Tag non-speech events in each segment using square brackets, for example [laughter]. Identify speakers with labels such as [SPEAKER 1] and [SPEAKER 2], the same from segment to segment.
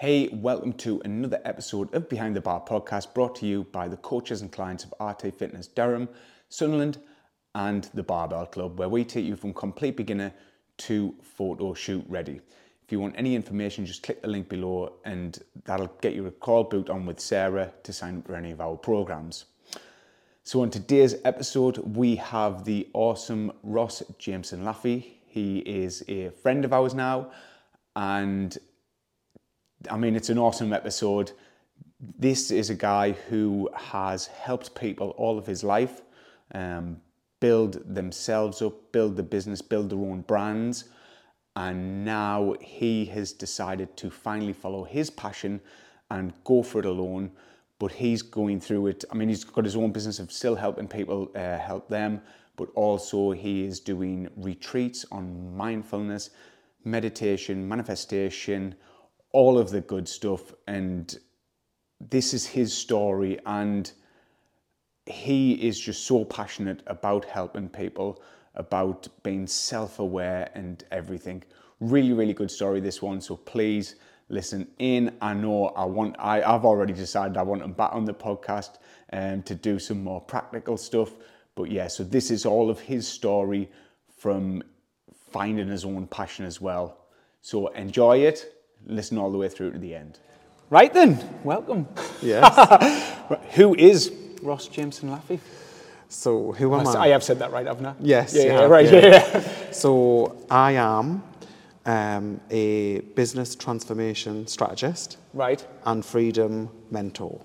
[SPEAKER 1] Hey, welcome to another episode of Behind the Bar podcast brought to you by the coaches and clients of RT Fitness Durham, Sunderland, and the Barbell Club, where we take you from complete beginner to photo shoot ready. If you want any information, just click the link below and that'll get you a call booked on with Sarah to sign up for any of our programs. So, on today's episode, we have the awesome Ross Jameson Laffey. He is a friend of ours now and I mean, it's an awesome episode. This is a guy who has helped people all of his life um, build themselves up, build the business, build their own brands. And now he has decided to finally follow his passion and go for it alone. But he's going through it. I mean, he's got his own business of still helping people uh, help them, but also he is doing retreats on mindfulness, meditation, manifestation, all of the good stuff. And this is his story. And he is just so passionate about helping people, about being self aware and everything. Really, really good story, this one. So please listen in. I know I want, I, I've already decided I want him back on the podcast um, to do some more practical stuff. But yeah, so this is all of his story from finding his own passion as well. So enjoy it listen all the way through to the end. Right then, welcome.
[SPEAKER 2] Yes. [laughs]
[SPEAKER 1] who is Ross Jameson Laffey?
[SPEAKER 2] So who am I?
[SPEAKER 1] I have said that right, haven't I?
[SPEAKER 2] Yes.
[SPEAKER 1] Yeah, yeah
[SPEAKER 2] have,
[SPEAKER 1] right. Yeah. yeah.
[SPEAKER 2] So I am um, a business transformation strategist.
[SPEAKER 1] Right.
[SPEAKER 2] And freedom mentor.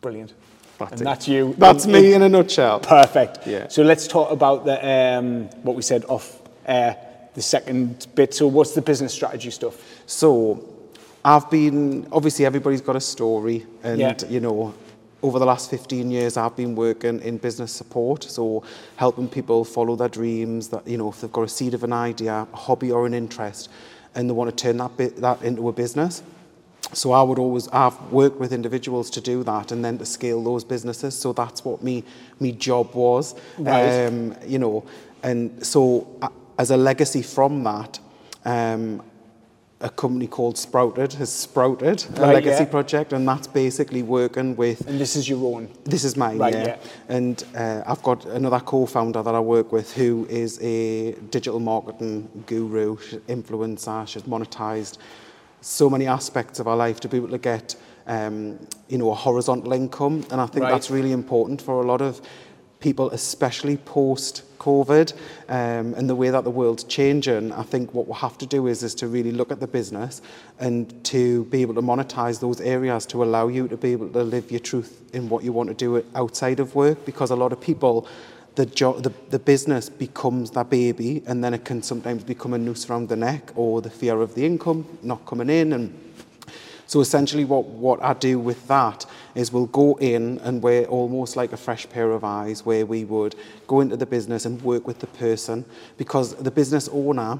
[SPEAKER 1] Brilliant.
[SPEAKER 2] That's
[SPEAKER 1] and
[SPEAKER 2] it.
[SPEAKER 1] that's you.
[SPEAKER 2] That's in, me [laughs] in a nutshell.
[SPEAKER 1] Perfect.
[SPEAKER 2] Yeah.
[SPEAKER 1] So let's talk about the um, what we said off air the second bit. So, what's the business strategy stuff?
[SPEAKER 2] So, I've been obviously everybody's got a story, and yeah. you know, over the last 15 years, I've been working in business support, so helping people follow their dreams. That you know, if they've got a seed of an idea, a hobby, or an interest, and they want to turn that bit that into a business. So I would always I've worked with individuals to do that and then to scale those businesses. So that's what me me job was.
[SPEAKER 1] Right.
[SPEAKER 2] Um, you know, and so as a legacy from that, um, a company called Sprouted has sprouted a
[SPEAKER 1] right,
[SPEAKER 2] legacy
[SPEAKER 1] yeah.
[SPEAKER 2] project, and that's basically working with.
[SPEAKER 1] And this is your own.
[SPEAKER 2] This is mine,
[SPEAKER 1] right,
[SPEAKER 2] yeah.
[SPEAKER 1] yeah.
[SPEAKER 2] And uh, I've got another co-founder that I work with who is a digital marketing guru, influencer. She's monetized so many aspects of our life to be able to get, um, you know, a horizontal income, and I think
[SPEAKER 1] right.
[SPEAKER 2] that's really important for a lot of people, especially post COVID um, and the way that the world's changing, I think what we'll have to do is, is to really look at the business and to be able to monetize those areas to allow you to be able to live your truth in what you want to do outside of work because a lot of people the, jo- the, the business becomes that baby and then it can sometimes become a noose around the neck or the fear of the income not coming in and so essentially what, what I do with that is we'll go in and we're almost like a fresh pair of eyes where we would go into the business and work with the person because the business owner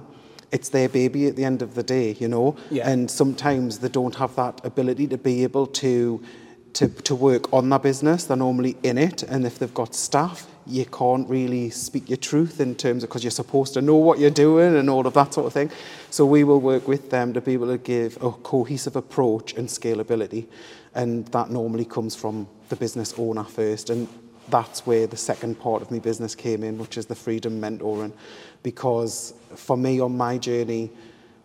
[SPEAKER 2] it's their baby at the end of the day, you know,
[SPEAKER 1] yeah.
[SPEAKER 2] and sometimes they don't have that ability to be able to to, to work on their business. They're normally in it, and if they've got staff, you can't really speak your truth in terms of because you're supposed to know what you're doing and all of that sort of thing. So we will work with them to be able to give a cohesive approach and scalability, and that normally comes from the business owner first and that's where the second part of my business came in which is the freedom mentoring because for me on my journey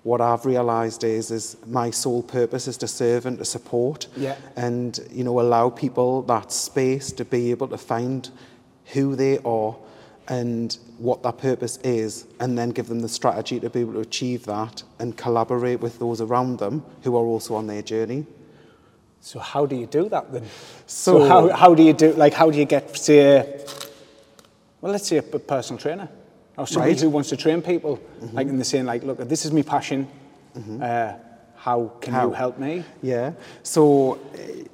[SPEAKER 2] what I've realized is is my sole purpose is to serve and to support
[SPEAKER 1] yeah.
[SPEAKER 2] and you know allow people that space to be able to find who they are and what their purpose is and then give them the strategy to be able to achieve that and collaborate with those around them who are also on their journey
[SPEAKER 1] so how do you do that then so, so how, how do you do like how do you get say well let's say a personal trainer or somebody right. who wants to train people, mm-hmm. like, and they're saying, like, look, this is my passion. Mm-hmm. Uh, how can how? you help me?
[SPEAKER 2] Yeah. So,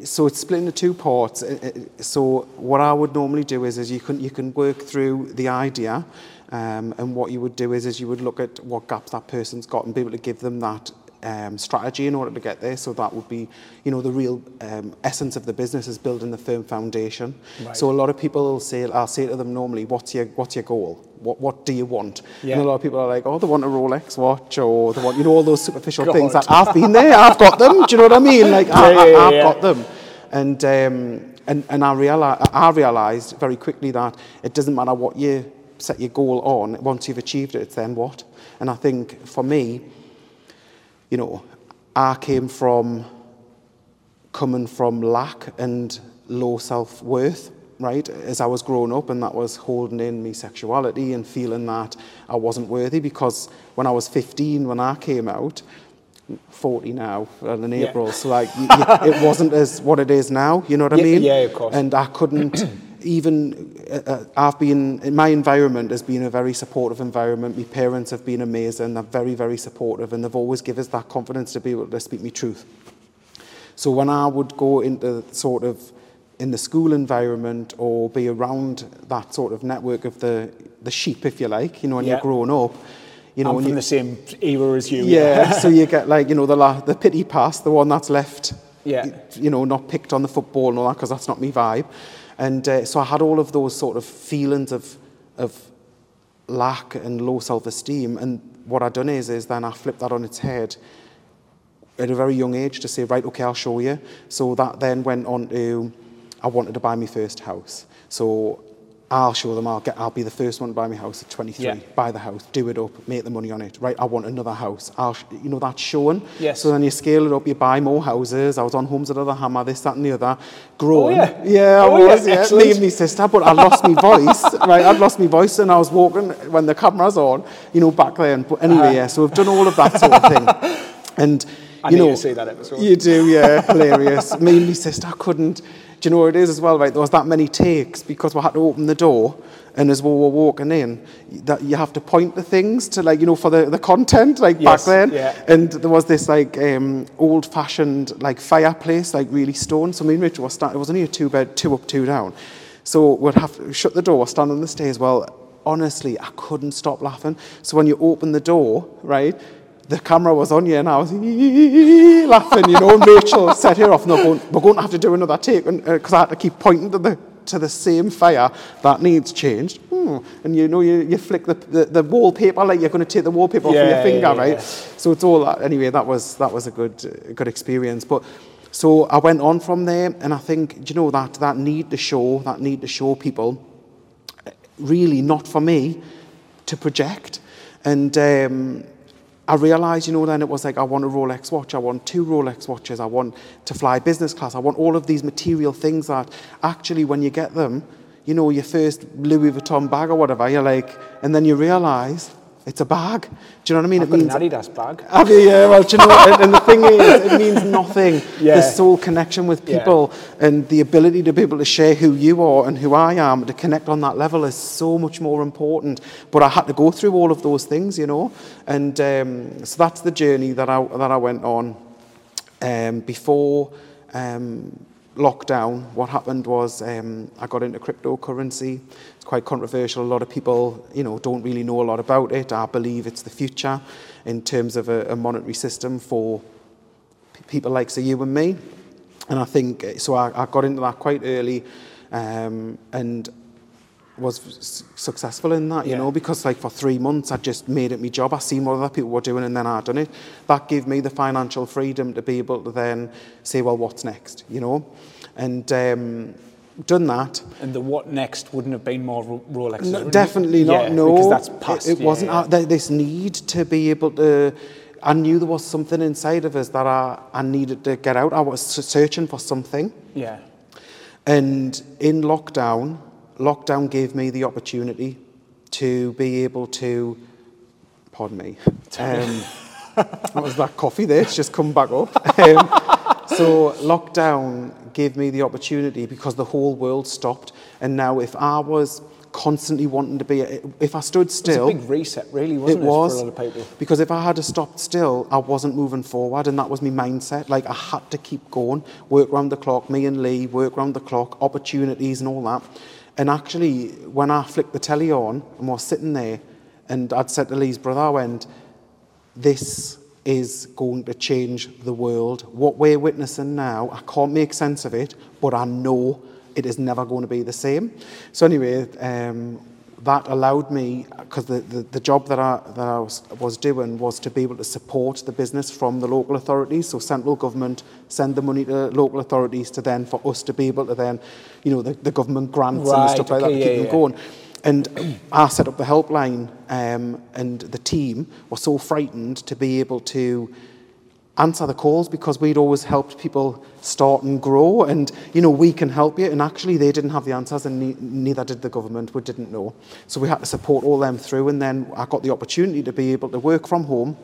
[SPEAKER 2] so it's split into two parts. Uh, uh, so, what I would normally do is, is you can you can work through the idea, um, and what you would do is, is you would look at what gaps that person's got and be able to give them that um, strategy in order to get there. So that would be, you know, the real um, essence of the business is building the firm foundation.
[SPEAKER 3] Right.
[SPEAKER 2] So a lot of people will say, I'll say to them normally, what's your, what's your goal? What, what do you want?
[SPEAKER 3] Yeah.
[SPEAKER 2] And a lot of people are like, oh, they want a Rolex watch or they want, you know, all those superficial things. That I've been there, I've got them. Do you know what I mean? Like, [laughs]
[SPEAKER 3] Yeah,
[SPEAKER 2] I, I've
[SPEAKER 3] yeah.
[SPEAKER 2] got them. And, um, and, and I, reali- I realised very quickly that it doesn't matter what you set your goal on, once you've achieved it, it's then what? And I think for me, you know, I came from coming from lack and low self worth, right? As I was growing up, and that was holding in me sexuality and feeling that I wasn't worthy because when I was 15, when I came out, 40 now in
[SPEAKER 3] Yeah.
[SPEAKER 2] April, so like you, you, it wasn't as what it is now, you know what I mean?
[SPEAKER 3] yeah, of course.
[SPEAKER 2] And I couldn't even, uh, uh, I've been, in my environment has been a very supportive environment. My parents have been amazing. They're very, very supportive and they've always given us that confidence to be able to speak me truth. So when I would go into sort of in the school environment or be around that sort of network of the, the sheep, if you like, you know, when
[SPEAKER 3] Yeah.
[SPEAKER 2] you're growing up, you know,
[SPEAKER 3] I'm from
[SPEAKER 2] you,
[SPEAKER 3] the same era as you.
[SPEAKER 2] yeah, so you get like, you know, the, la- the pity pass, the one that's left,
[SPEAKER 3] Yeah.
[SPEAKER 2] you know, not picked on the football and all that, because that's not me vibe. And uh, so I had all of those sort of feelings of, of lack and low self-esteem. And what i done is, is then I flipped that on its head at a very young age to say, right, okay, I'll show you. So that then went on to, I wanted to buy my first house. So I'll show them, I'll, get, I'll be the first one to buy my house at 23.
[SPEAKER 3] Yeah.
[SPEAKER 2] Buy the house, do it up, make the money on it. Right, I want another house. I'll, you know, that's showing.
[SPEAKER 3] Yes.
[SPEAKER 2] So then you scale it up, you buy more houses. I was on Homes Under the Hammer, this, that and the other. Growing.
[SPEAKER 3] Oh, yeah.
[SPEAKER 2] Yeah, I
[SPEAKER 3] Oh, yeah,
[SPEAKER 2] was, yeah. Me and my sister, but I lost my voice, [laughs] right? I'd lost my voice and I was walking when the camera's on, you know, back then. But anyway, uh-huh. yeah, so we've done all of that sort of thing. [laughs] And,
[SPEAKER 3] I
[SPEAKER 2] you know,
[SPEAKER 3] to see that episode.
[SPEAKER 2] You do, yeah, [laughs] hilarious. Me and my sister couldn't. Do you know what it is as well, right? There was that many takes because we had to open the door, and as we were walking in, that you have to point the things to, like, you know, for the, the content, like
[SPEAKER 3] Yes,
[SPEAKER 2] back then.
[SPEAKER 3] yeah.
[SPEAKER 2] And there was this like um, old-fashioned like fireplace, like really stone. So me and Rachel was standing. It was only a two-bed, two up, two down. So we'd have to shut the door, stand on the stairs. Well, honestly, I couldn't stop laughing. So when you open the door, right, the camera was on you and I was [laughs] laughing, you know, and Rachel set her off, no, we're going, we're going to have to do another take because I had to keep pointing to the to the same fire that needs changed. Hmm. And you know, you, you flick the, the, the wallpaper like you're going to take the wallpaper off
[SPEAKER 3] Yeah,
[SPEAKER 2] with your finger,
[SPEAKER 3] yeah,
[SPEAKER 2] right?
[SPEAKER 3] yeah.
[SPEAKER 2] So it's all that. Anyway, that was that was a good uh, good experience. But so I went on from there, and I think you know that that need to show that need to show people really not for me to project. And um, I realised, you know, then it was like, I want a Rolex watch, I want two Rolex watches, I want to fly business class, I want all of these material things that actually, when you get them, you know, your first Louis Vuitton bag or whatever, you're like, and then you realise it's a bag. Do you know what I mean?
[SPEAKER 3] I've
[SPEAKER 2] it
[SPEAKER 3] got an
[SPEAKER 2] means
[SPEAKER 3] Adidas bag.
[SPEAKER 2] have you? Yeah, well, do you know, and, and the thing is, it [laughs] means nothing.
[SPEAKER 3] Yeah.
[SPEAKER 2] The soul connection with
[SPEAKER 3] Yeah.
[SPEAKER 2] people and the ability to be able to share who you are and who I am, to connect on that level is so much more important. But I had to go through all of those things, you know, and um, so that's the journey that I that I went on. Um, before um, lockdown, what happened was um, I got into cryptocurrency. It's quite controversial. A lot of people, you know, don't really know a lot about it. I believe it's the future in terms of a, a monetary system for p- people like say you and me. And I think so. I, I got into that quite early, um, and was successful in that, you
[SPEAKER 3] Yeah.
[SPEAKER 2] know, because like for three months I just made it my job. I seen what other people were doing and then I done it. That gave me the financial freedom to be able to then say, well, what's next, you know? And um, done that.
[SPEAKER 3] And the what next wouldn't have been more Ro- Rolexes.
[SPEAKER 2] No, definitely not,
[SPEAKER 3] Yeah,
[SPEAKER 2] no.
[SPEAKER 3] Because that's past.
[SPEAKER 2] It, it
[SPEAKER 3] yeah,
[SPEAKER 2] wasn't
[SPEAKER 3] yeah.
[SPEAKER 2] uh, this need to be able to... I knew there was something inside of us that I, I needed to get out. I was searching for something.
[SPEAKER 3] Yeah.
[SPEAKER 2] And in lockdown, lockdown gave me the opportunity to be able to, pardon me, um, [laughs] that was that coffee there, it's just come back up. [laughs] Um, so lockdown gave me the opportunity because the whole world stopped. And now if I was constantly wanting to be, if I stood still,
[SPEAKER 3] It was a big reset, really, wasn't it,
[SPEAKER 2] was
[SPEAKER 3] for a lot of people?
[SPEAKER 2] because if I had to stop still, I wasn't moving forward, and that was my mindset. Like I had to keep going, work round the clock. Me and Lee work round the clock, opportunities and all that. And actually, when I flicked the telly on and was sitting there, and I'd said to Lee's brother, I went, "This is going to change the world. What we're witnessing now, I can't make sense of it, but I know it is never going to be the same. So anyway, um, that allowed me, because the, the, the, job that I, that I was, was doing was to be able to support the business from the local authorities. So central government send the money to local authorities to then, for us to be able to then, you know, the, the government grants right, and stuff okay, like that, yeah, keep yeah. them going. And I set up the helpline um, and the team was so frightened to be able to answer the calls because we'd always helped people start and grow. And you know we can help you. And actually they didn't have the answers and ne neither did the government. We didn't know. So we had to support all them through. And then I got the opportunity to be able to work from home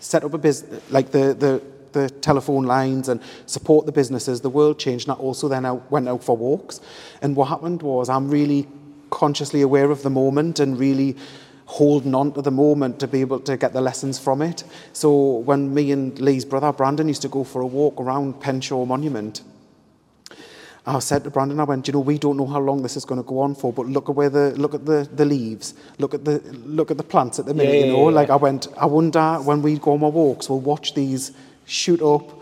[SPEAKER 2] set up a business like the the the telephone lines and support the businesses. The world changed. And I also then I went out for walks. And what happened was I'm really consciously aware of the moment and really holding on to the moment to be able to get the lessons from it. So when me and Lee's brother Brandon used to go for a walk around Penshaw Monument, I said to Brandon, I went, you know, we don't know how long this is going to go on for, but look at where the look at the, the leaves, look at the look at the plants at the minute, yeah, you know. Yeah, yeah. Like I went, I wonder when we go on our walks, we'll watch these shoot up,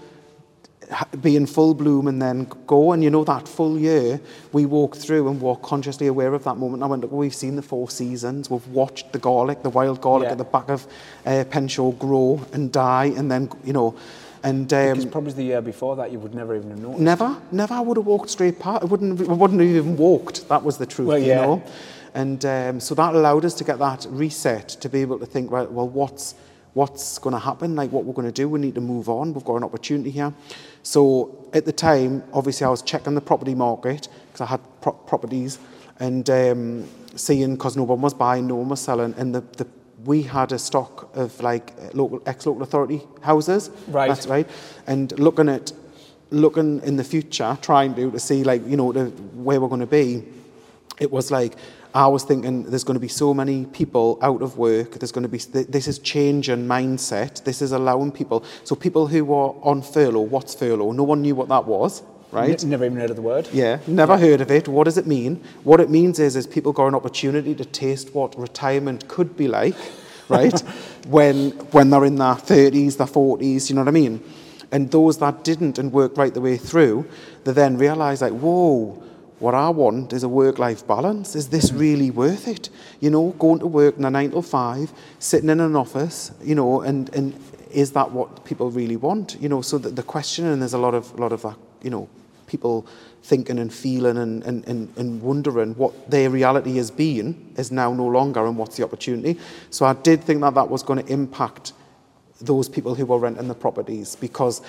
[SPEAKER 2] be in full bloom and then go. And you know, that full year, we walk through and we're consciously aware of that moment. I went, look, we've seen the four seasons. We've watched the garlic, the wild garlic yeah. at the back of uh, Penshaw grow and die. And then, you know, and
[SPEAKER 3] um, because probably the year before that, you would never even have noticed.
[SPEAKER 2] Never, never. I would have walked straight past. I wouldn't, I wouldn't have even walked. That was the truth, well, yeah. you know. And um, so that allowed us to get that reset to be able to think, right, well, what's what's going to happen, like what we're going to do. We need to move on. We've got an opportunity here. So at the time, obviously, I was checking the property market because I had pro properties and um, seeing because no one was buying, no one was selling, and the, the we had a stock of like local ex-local authority houses.
[SPEAKER 3] Right.
[SPEAKER 2] That's right. And looking at looking in the future, trying to to see like you know the, where we're going to be. It was like I was thinking there's going to be so many people out of work. There's going to be this is changing mindset. This is allowing people. So people who were on furlough, what's furlough? No one knew what that was, right?
[SPEAKER 3] never even heard of the word.
[SPEAKER 2] Yeah, never yeah. heard of it. What does it mean? What it means is is people got an opportunity to taste what retirement could be like, [laughs] right? when when they're in their 30s, their 40s, you know what I mean? And those that didn't and worked right the way through, they then realise like, whoa what I want is a work-life balance. Is this mm-hmm. really worth it? You know, going to work in a nine to five, sitting in an office, you know, and, and is that what people really want? You know, so the, the question, and there's a lot of, lot of that, you know, people thinking and feeling and, and, and, and wondering what their reality has been is now no longer and what's the opportunity. So I did think that that was going to impact those people who were renting the properties because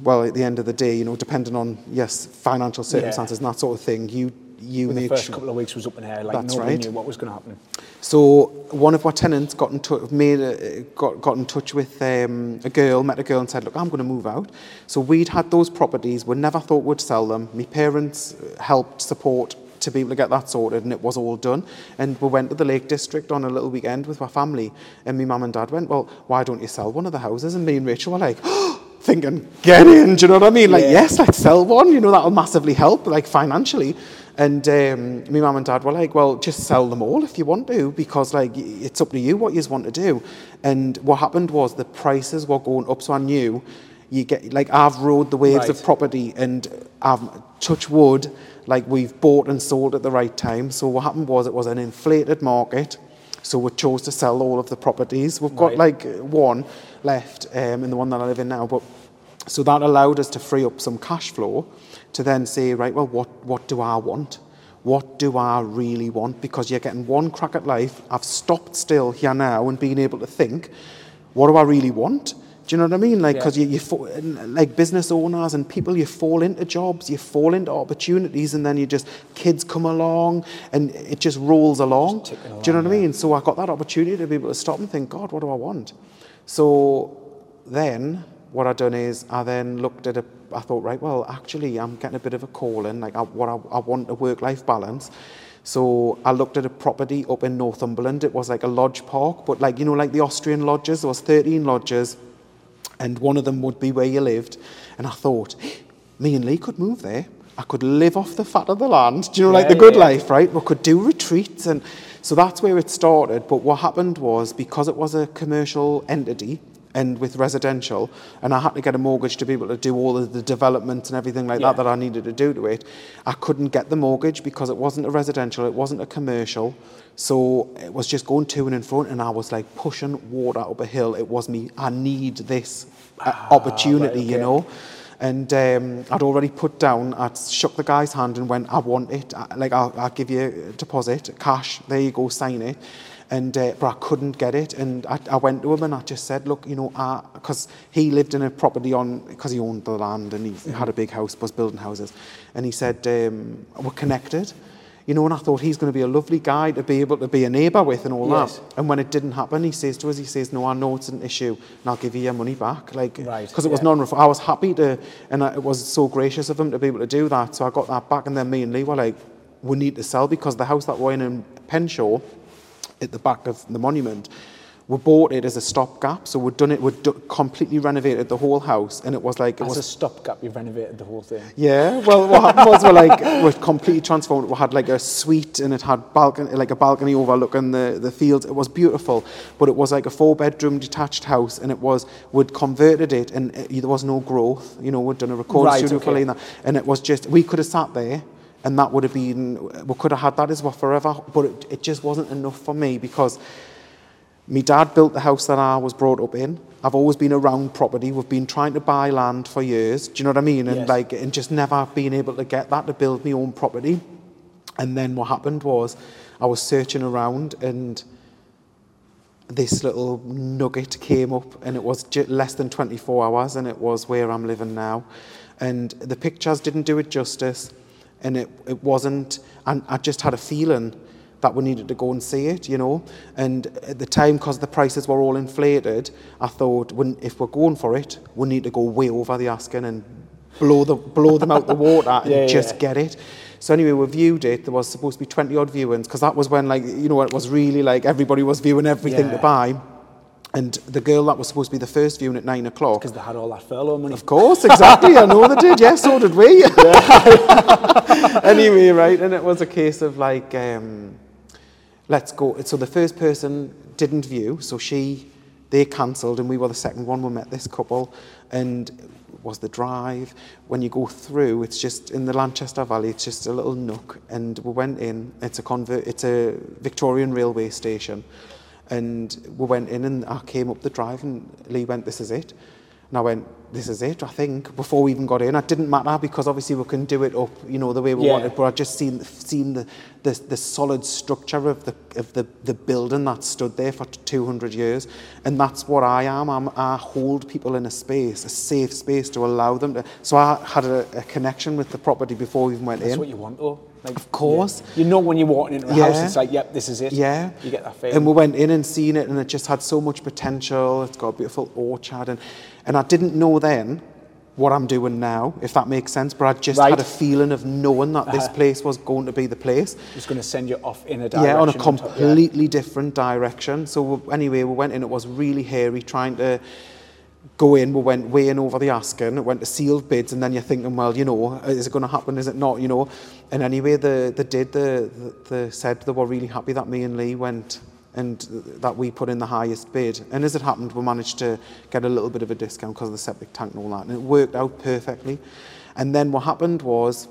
[SPEAKER 2] well, at the end of the day, you know, depending on yes, financial circumstances yeah. and that sort of thing, you you
[SPEAKER 3] well,
[SPEAKER 2] make
[SPEAKER 3] the first sure. couple of weeks was up in air, like That's nobody right. knew what was going to happen.
[SPEAKER 2] So one of our tenants got in touch, made a, got got in touch with um, a girl, met a girl, and said, "Look, I'm going to move out." So we'd had those properties. We never thought we'd sell them. My parents helped support to be able to get that sorted, and it was all done. And we went to the Lake District on a little weekend with my family, and my mum and dad went, "Well, why don't you sell one of the houses?" And me and Rachel were like. [gasps] Oh, thinking, get in, do you know what I mean? Like, yeah. yes, let's sell one, you know, that'll massively help, like, financially. And um, my mum and dad were like, well, just sell them all if you want to, because, like, it's up to you what you want to do. And what happened was the prices were going up, so I knew you get, like, I've rode the waves right. of property and I've, touch wood, like, we've bought and sold at the right time. So what happened was it was an inflated market. So we chose to sell all of the properties. We've got right. like one left um, in the one that I live in now, but so that allowed us to free up some cash flow to then say, right, well, what, what do I want? What do I really want? Because you're getting one crack at life. I've stopped still here now and being able to think, what do I really want? Do you know what I mean? Like, because yeah. you, you like business owners and people, you fall into jobs, you fall into opportunities, and then you just kids come along, and it just rolls along. Just along do you know what yeah. I mean? So I got that opportunity to be able to stop and think, God, what do I want? So then what I done is I then looked at a. I thought, right, well, actually, I'm getting a bit of a calling. Like, I, what I, I want a work-life balance. So I looked at a property up in Northumberland. It was like a lodge park, but like you know, like the Austrian lodges. There was 13 lodges and one of them would be where you lived. And I thought, me and Lee could move there. I could live off the fat of the land. Do you know, yeah, like the good yeah, life, right? We could do retreats. And So that's where it started. But what happened was because it was a commercial entity and with residential, and I had to get a mortgage to be able to do all of the development and everything like
[SPEAKER 1] Yeah.
[SPEAKER 2] that that I needed to do to it. I couldn't get the mortgage because it wasn't a residential, it wasn't a commercial. So it was just going to and in front, and I was like pushing water up a hill. It was me, I need this uh, opportunity,
[SPEAKER 1] right,
[SPEAKER 2] you know. And um, I'd already put down, I'd shook the guy's hand and went, I want it. I, like, I'll, I'll give you a deposit, cash, there you go, sign it. And, uh, but I couldn't get it. And I, I went to him and I just said, look, you know, because he lived in a property on, because he owned the land and he had a big house, was building houses. And he said, um, we're connected. You know, and I thought he's going to be a lovely guy to be able to be a neighbour with and all
[SPEAKER 1] Yes.
[SPEAKER 2] that. And when it didn't happen, he says to us, he says, no, I know it's an issue and I'll give you your money back. Like,
[SPEAKER 1] Right,
[SPEAKER 2] because it was
[SPEAKER 1] yeah.
[SPEAKER 2] non I was happy to, and it was so gracious of him to be able to do that. So I got that back, and then me and Lee were like, we need to sell because the house that we're in in Penshaw, at the back of the monument, we bought it as a stopgap. So we'd done it, we'd do, completely renovated the whole house, and it was like it
[SPEAKER 1] As
[SPEAKER 2] was
[SPEAKER 1] a stopgap, you've renovated the whole thing.
[SPEAKER 2] yeah, well, what happened was we're like we're completely transformed. We had like a suite and it had balcony, like a balcony overlooking the the fields. It was beautiful, but it was like a four bedroom detached house, and it was we'd converted it, and it, there was no growth. You know, we'd done a recording
[SPEAKER 1] Right,
[SPEAKER 2] studio for
[SPEAKER 1] okay.
[SPEAKER 2] And that, and it was just we could have sat there. And that would have been, we could have had that as well forever, but it, it just wasn't enough for me because my dad built the house that I was brought up in. I've always been around property. We've been trying to buy land for years. Do you know what I mean? And
[SPEAKER 1] Yes.
[SPEAKER 2] like, and just never been able to get that to build my own property. And then what happened was, I was searching around, and this little nugget came up, and it was less than 24 hours, and it was where I'm living now. And the pictures didn't do it justice, and it, it wasn't, and I just had a feeling that we needed to go and see it, you know. And at the time, because the prices were all inflated, I thought, when, if we're going for it, we need to go way over the asking and blow, the, blow them out the [laughs] water and
[SPEAKER 1] Yeah, yeah,
[SPEAKER 2] just
[SPEAKER 1] yeah.
[SPEAKER 2] get it. So anyway, we viewed it. There was supposed to be 20 odd viewings because that was when, like, you know, it was really like everybody was viewing everything to buy. And the girl that was supposed to be the first viewing at nine o'clock.
[SPEAKER 1] Because they had all that furlough money.
[SPEAKER 2] Of course, exactly. I know they did. Yeah, so did we. [laughs] anyway, right, and it was a case of like, um, let's go. So the first person didn't view, so she, they cancelled, and we were the second one. We met this couple, and it was the drive. When you go through, it's just in the Lanchester Valley. It's just a little nook, and we went in. It's a convert. It's a Victorian railway station, and we went in, and I came up the drive, and Lee went, "This is it." And I went, this is it, I think, before we even got in. It didn't matter because obviously we can do it up, you know, the way we
[SPEAKER 1] Yeah.
[SPEAKER 2] wanted, but I just seen, seen the, the, the solid structure of, the, of the, the building that stood there for 200 years. And that's what I am. I'm, I hold people in a space, a safe space to allow them to. So I had a, a connection with the property before we even went
[SPEAKER 1] That's
[SPEAKER 2] in.
[SPEAKER 1] what you want, though. Like,
[SPEAKER 2] Of course.
[SPEAKER 1] yeah. You know when you're walking into a
[SPEAKER 2] Yeah.
[SPEAKER 1] house, it's like, yep, this is it.
[SPEAKER 2] Yeah.
[SPEAKER 1] You get that feeling.
[SPEAKER 2] And we went in and seen it, and it just had so much potential. It's got a beautiful orchard, and and I didn't know then what I'm doing now, if that makes sense. But I just
[SPEAKER 1] Right.
[SPEAKER 2] had a feeling of knowing that this
[SPEAKER 1] Uh-huh.
[SPEAKER 2] place was going to be the place.
[SPEAKER 1] It's going to send you off in a direction.
[SPEAKER 2] Yeah, on a
[SPEAKER 1] top- yeah.
[SPEAKER 2] completely different direction. So we, anyway, we went in. It was really hairy, trying to go in. We went way in over the asking. Went to sealed bids, and then you're thinking, well, you know, is it going to happen? Is it not? You know. And anyway, the they did. The, the the said they were really happy that me and Lee went. And that we put in the highest bid. And as it happened, we managed to get a little bit of a discount because of the septic tank and all that. And it worked out perfectly. And then what happened was,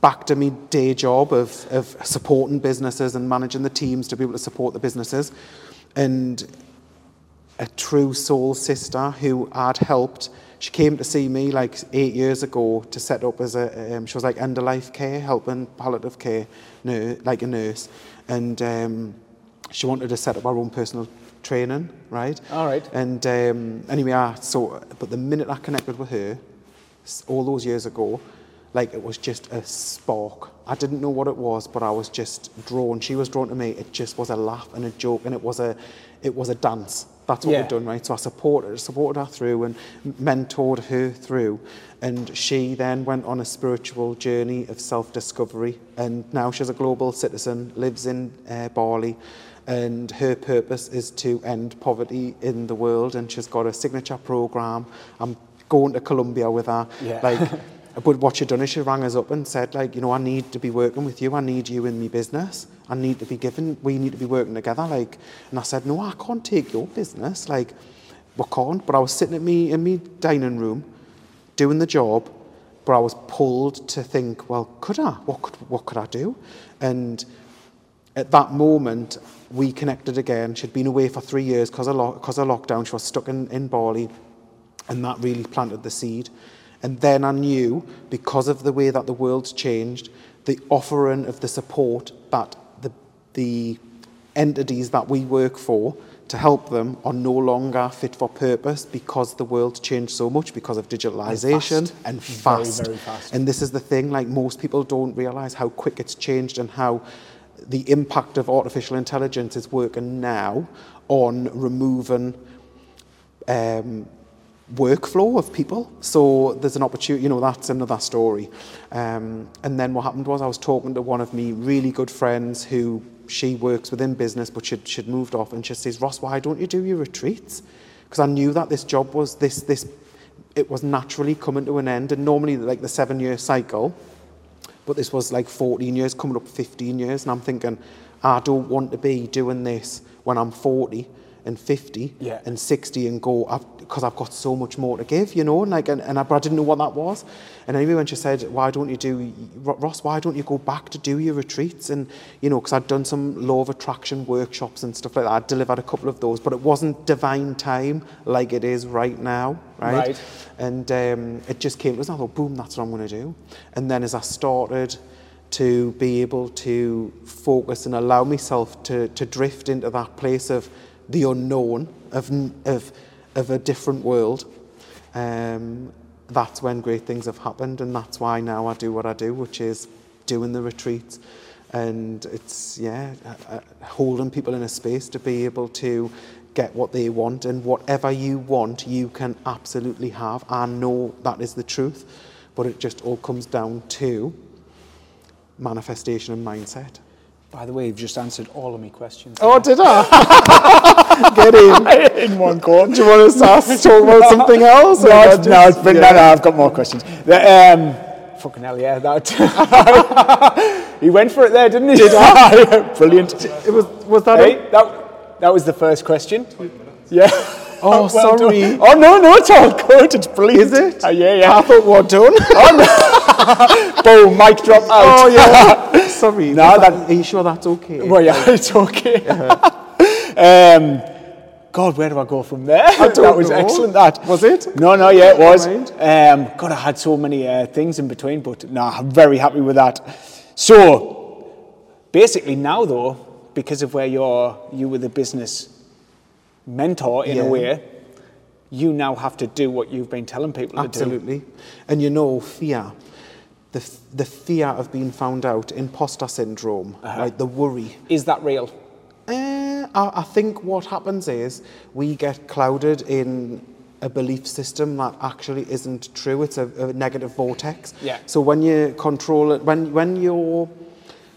[SPEAKER 2] back to my day job of, of supporting businesses and managing the teams to be able to support the businesses. And a true soul sister who I'd helped, she came to see me like eight years ago to set up as a, um, she was like end of life care, helping palliative care, nurse, like a nurse. And um, she wanted to set up her own personal training, right?
[SPEAKER 1] All right.
[SPEAKER 2] And um, anyway, I, so, but the minute I connected with her, all those years ago, like it was just a spark. I didn't know what it was, but I was just drawn. She was drawn to me. It just was a laugh and a joke, and it was a, it was a dance. That's what
[SPEAKER 1] Yeah.
[SPEAKER 2] we've done, right? So I supported, supported her through and mentored her through, and she then went on a spiritual journey of self-discovery, and now she's a global citizen, lives in uh, Bali, and her purpose is to end poverty in the world, and she's got a signature program. I'm going to Colombia with her.
[SPEAKER 1] Yeah.
[SPEAKER 2] Like, [laughs] But what she done is she rang us up and said, like, you know, I need to be working with you. I need you in my business. I need to be given, we need to be working together. Like, and I said, no, I can't take your business. Like, we can't. But I was sitting at me in my dining room doing the job, but I was pulled to think, well, could I? What could, what could I do? And at that moment, we connected again. She'd been away for three years because of, lo- of lockdown. She was stuck in, in Bali, and that really planted the seed. And then I knew, because of the way that the world's changed, the offering of the support that the, the entities that we work for to help them are no longer fit for purpose because the world's changed so much because of digitalization
[SPEAKER 1] fast.
[SPEAKER 2] and
[SPEAKER 1] Very,
[SPEAKER 2] fast.
[SPEAKER 1] very fast.
[SPEAKER 2] And this is the thing, like most people don't realize how quick it's changed and how the impact of artificial intelligence is working now on removing um, workflow of people. So there's an opportunity, you know, that's another story. Um, and then what happened was I was talking to one of me really good friends who she works within business, but she'd, she'd moved off and she says, Ross, why don't you do your retreats? Because I knew that this job was this, this, it was naturally coming to an end. And normally like the seven year cycle, but this was like 14 years, coming up 15 years. And I'm thinking, I don't want to be doing this when I'm 40 and 50
[SPEAKER 1] Yeah.
[SPEAKER 2] and 60 and go because I've got so much more to give, you know, and like, and, and I, but I didn't know what that was. And anyway, when she said, why don't you do, Ross, why don't you go back to do your retreats? And, you know, because I'd done some law of attraction workshops and stuff like that. I'd delivered a couple of those, but it wasn't divine time like it is right now, right?
[SPEAKER 1] Right.
[SPEAKER 2] And um, it just came to us, and I thought, boom, that's what I'm going to do. And then as I started to be able to focus and allow myself to, to drift into that place of the unknown, of, of, of a different world, um, that's when great things have happened. And that's why now I do what I do, which is doing the retreats. And it's, yeah, uh, uh, holding people in a space to be able to get what they want. And whatever you want, you can absolutely have. I know that is the truth. But it just all comes down to manifestation and mindset.
[SPEAKER 1] By the way, you've just answered all of my questions.
[SPEAKER 2] Oh, did I? [laughs] Get in. [laughs]
[SPEAKER 1] in one go.
[SPEAKER 2] Do you want us to ask, talk about something else? or
[SPEAKER 1] No,
[SPEAKER 2] I
[SPEAKER 1] it's, no, but no,
[SPEAKER 2] yeah.
[SPEAKER 1] no, I've got more questions. The, um, fucking hell, yeah, that. [laughs] he went for it there, didn't he? Did I? Brilliant.
[SPEAKER 2] It was, was that it?
[SPEAKER 1] That, that was the first question. Yeah.
[SPEAKER 2] Oh,
[SPEAKER 1] Well done.
[SPEAKER 2] sorry.
[SPEAKER 1] Oh, no, no, it's all good. It's brilliant.
[SPEAKER 2] Is it?
[SPEAKER 1] Uh, yeah, yeah.
[SPEAKER 2] I thought we're done. [laughs]
[SPEAKER 1] Boom, mic drop out.
[SPEAKER 2] oh, yeah. [laughs] Sorry.
[SPEAKER 1] No,
[SPEAKER 2] was
[SPEAKER 1] that-
[SPEAKER 2] Are you sure that's okay?
[SPEAKER 1] Well, yeah, [laughs] it's okay. um, God, where do I go from there? that was
[SPEAKER 2] know.
[SPEAKER 1] excellent. That
[SPEAKER 2] Was it?
[SPEAKER 1] No, no, yeah, it was. Um, God, I had so many uh, things in between, but no, I'm very happy with that. So, basically, now though, because of where you're, you were the business mentor in
[SPEAKER 2] Yeah.
[SPEAKER 1] a way, you now have to do what you've been telling people to do.
[SPEAKER 2] Absolutely. And you know, fear. The, the fear of being found out, imposter syndrome,
[SPEAKER 1] Uh-huh.
[SPEAKER 2] right? The worry.
[SPEAKER 1] Is that real?
[SPEAKER 2] Uh, I, I think what happens is we get clouded in a belief system that actually isn't true. It's a, a negative vortex.
[SPEAKER 1] Yeah.
[SPEAKER 2] So when you control it, when when you're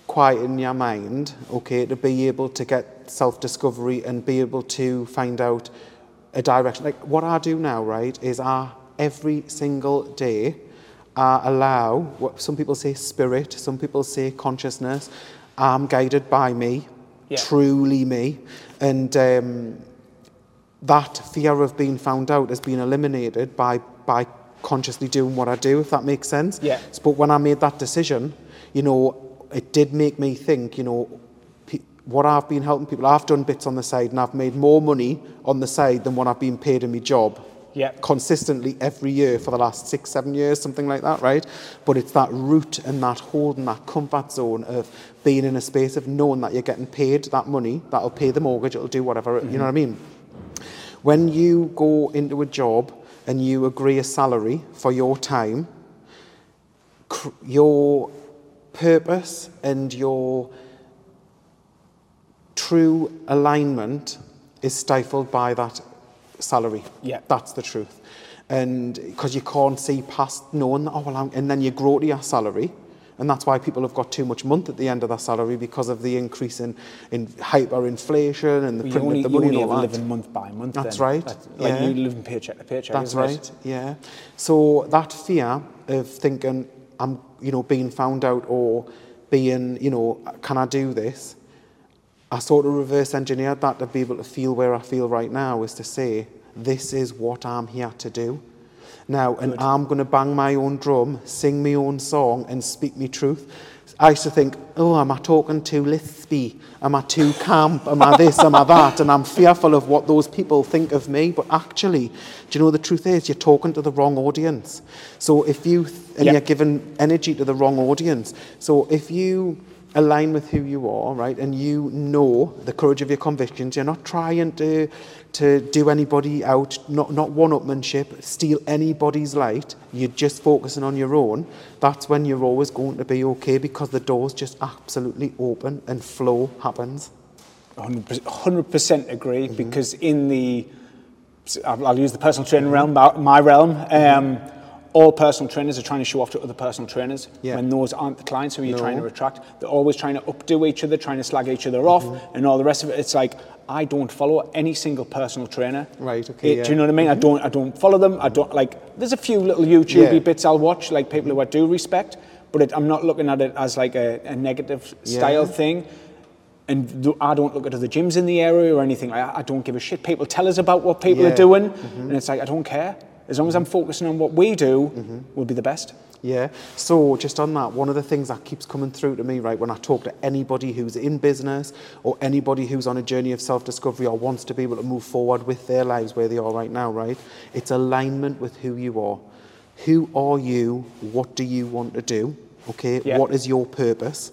[SPEAKER 2] quiet in your mind, okay, to be able to get self-discovery and be able to find out a direction. Like what I do now, right, is I every single day I allow what some people say spirit, some people say consciousness. I'm guided by me,
[SPEAKER 1] Yeah.
[SPEAKER 2] truly me, and um, that fear of being found out has been eliminated by by consciously doing what I do, if that makes sense.
[SPEAKER 1] Yeah.
[SPEAKER 2] But when I made that decision, you know, it did make me think, you know, what I've been helping people, I've done bits on the side and I've made more money on the side than what I've been paid in my job.
[SPEAKER 1] Yeah.
[SPEAKER 2] Consistently every year for the last six, seven years, something like that, right? But it's that root and that hold and that comfort zone of being in a space of knowing that you're getting paid that money, that'll pay the mortgage, it'll do whatever, you know what I mean? When you go into a job and you agree a salary for your time, cr- your purpose and your true alignment is stifled by that salary.
[SPEAKER 1] Yeah.
[SPEAKER 2] That's the truth. And because you can't see past knowing that, oh, well, I'm, and then you grow to your salary And that's why people have got too much month at the end of their salary because of the increase in, in hyperinflation and the
[SPEAKER 1] You
[SPEAKER 2] print
[SPEAKER 1] only,
[SPEAKER 2] of the
[SPEAKER 1] you
[SPEAKER 2] money
[SPEAKER 1] only
[SPEAKER 2] and all
[SPEAKER 1] ever
[SPEAKER 2] that.
[SPEAKER 1] living month by month.
[SPEAKER 2] That's
[SPEAKER 1] then.
[SPEAKER 2] right,
[SPEAKER 1] That's- like
[SPEAKER 2] yeah.
[SPEAKER 1] you living paycheck to paycheck.
[SPEAKER 2] That's
[SPEAKER 1] isn't it?
[SPEAKER 2] right. Yeah. So that fear of thinking I'm, you know, being found out or being, you know, can I do this? I sort of reverse engineered that to be able to feel where I feel right now is to say, this is what I'm here to do. Now, and I'm going to bang my own drum, sing my own song, and speak me truth. I used to think, oh, am I talking too lispy? Am I too camp? Am I this? Am I that? And I'm fearful of what those people think of me. But actually, do you know the truth is you're talking to the wrong audience. So if you, and
[SPEAKER 1] Yeah.
[SPEAKER 2] you're giving energy to the wrong audience. So if you align with who you are, right, and you know the courage of your convictions, you're not trying to to do anybody out, not not one-upmanship, steal anybody's light. You're just focusing on your own. That's when you're always going to be okay because the doors just absolutely open and flow happens.
[SPEAKER 1] 100% agree because in the I'll use the personal training realm, my realm. Um, all personal trainers are trying to show off to other personal trainers
[SPEAKER 2] Yeah.
[SPEAKER 1] when those aren't the clients who you're trying to attract. They're always trying to updo each other, trying to slag each other off, and all the rest of it. It's like I don't follow any single personal trainer.
[SPEAKER 2] Right, okay,
[SPEAKER 1] Eh,
[SPEAKER 2] yeah.
[SPEAKER 1] Do you know what I mean? I don't. I don't follow them. I don't like. There's a few little YouTube
[SPEAKER 2] Yeah.
[SPEAKER 1] bits I'll watch, like people who I do respect, but it, I'm not looking at it as like a, a negative style
[SPEAKER 2] Yeah.
[SPEAKER 1] thing. And I don't look at other gyms in the area or anything. I, I don't give a shit. People tell us about what people
[SPEAKER 2] Yeah. Mm-hmm.
[SPEAKER 1] are doing, and it's like I don't care. As long as I'm focusing on what we do,
[SPEAKER 2] Mm-hmm.
[SPEAKER 1] we'll be the best.
[SPEAKER 2] Yeah. So just on that, one of the things that keeps coming through to me, right, when I talk to anybody who's in business or anybody who's on a journey of self-discovery or wants to be able to move forward with their lives where they are right now, right, it's alignment with who you are. Who are you? What do you want to do? Okay.
[SPEAKER 1] Yeah.
[SPEAKER 2] What is your purpose?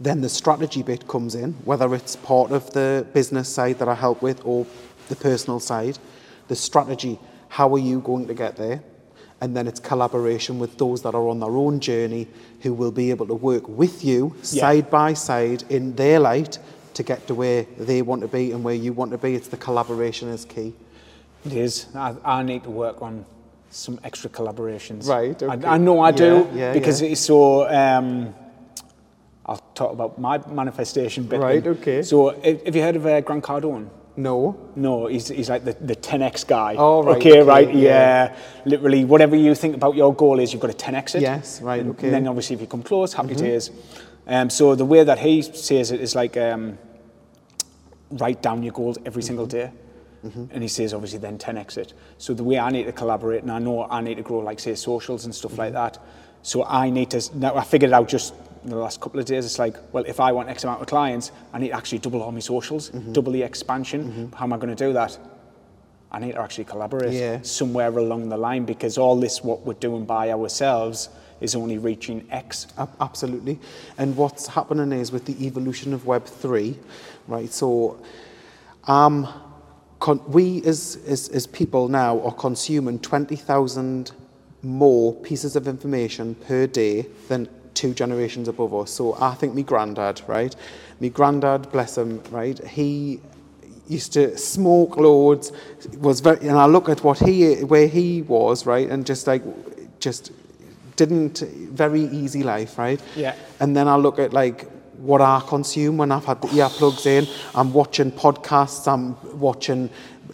[SPEAKER 2] Then the strategy bit comes in, whether it's part of the business side that I help with or the personal side. The strategy, how are you going to get there? And then it's collaboration with those that are on their own journey who will be able to work with you
[SPEAKER 1] Yeah.
[SPEAKER 2] side by side in their light to get to where they want to be and where you want to be. It's the collaboration is key.
[SPEAKER 1] It is. I, I need to work on some extra collaborations.
[SPEAKER 2] Right, okay.
[SPEAKER 1] I, I know I do
[SPEAKER 2] Yeah,
[SPEAKER 1] because
[SPEAKER 2] yeah.
[SPEAKER 1] it's so. Um, I'll talk about my manifestation bit.
[SPEAKER 2] Right,
[SPEAKER 1] then.
[SPEAKER 2] okay.
[SPEAKER 1] So, have have you heard of uh, Grant Cardone?
[SPEAKER 2] No.
[SPEAKER 1] No, he's, he's like the, the 10x guy.
[SPEAKER 2] Oh, right,
[SPEAKER 1] Okay,
[SPEAKER 2] okay,
[SPEAKER 1] right,
[SPEAKER 2] yeah.
[SPEAKER 1] yeah. Literally, whatever you think about your goal is, you've got to 10x it.
[SPEAKER 2] Yes, right,
[SPEAKER 1] And-
[SPEAKER 2] okay. Mm-hmm.
[SPEAKER 1] And then obviously, if you come close, happy days. Um, so the way that he says it is like um, write down your goals every single
[SPEAKER 2] Mm-hmm.
[SPEAKER 1] day. And he says, obviously, then 10x it. So the way I need to collaborate, and I know I need to grow, like, say, socials and stuff like that. So I need to, now I figured out just in the last couple of days, it's like, well, if I want X amount of clients, I need to actually double all my socials,
[SPEAKER 2] Mm-hmm.
[SPEAKER 1] double the expansion. How am I going to do that? I need to actually collaborate
[SPEAKER 2] Yeah.
[SPEAKER 1] somewhere along the line because all this, what we're doing by ourselves, is only reaching X.
[SPEAKER 2] Absolutely. And what's happening is with the evolution of Web3, right? So um, con- we as, as, as people now are consuming 20,000 more pieces of information per day than two generations above us. So I think me granddad, right? Me granddad, bless him, right? He used to smoke loads, was very, and I look at what he, where he was, right? And just like, just didn't very easy life, right?
[SPEAKER 1] Yeah.
[SPEAKER 2] And then I look at like what I consume when I've had the earplugs in. I'm watching podcasts. I'm watching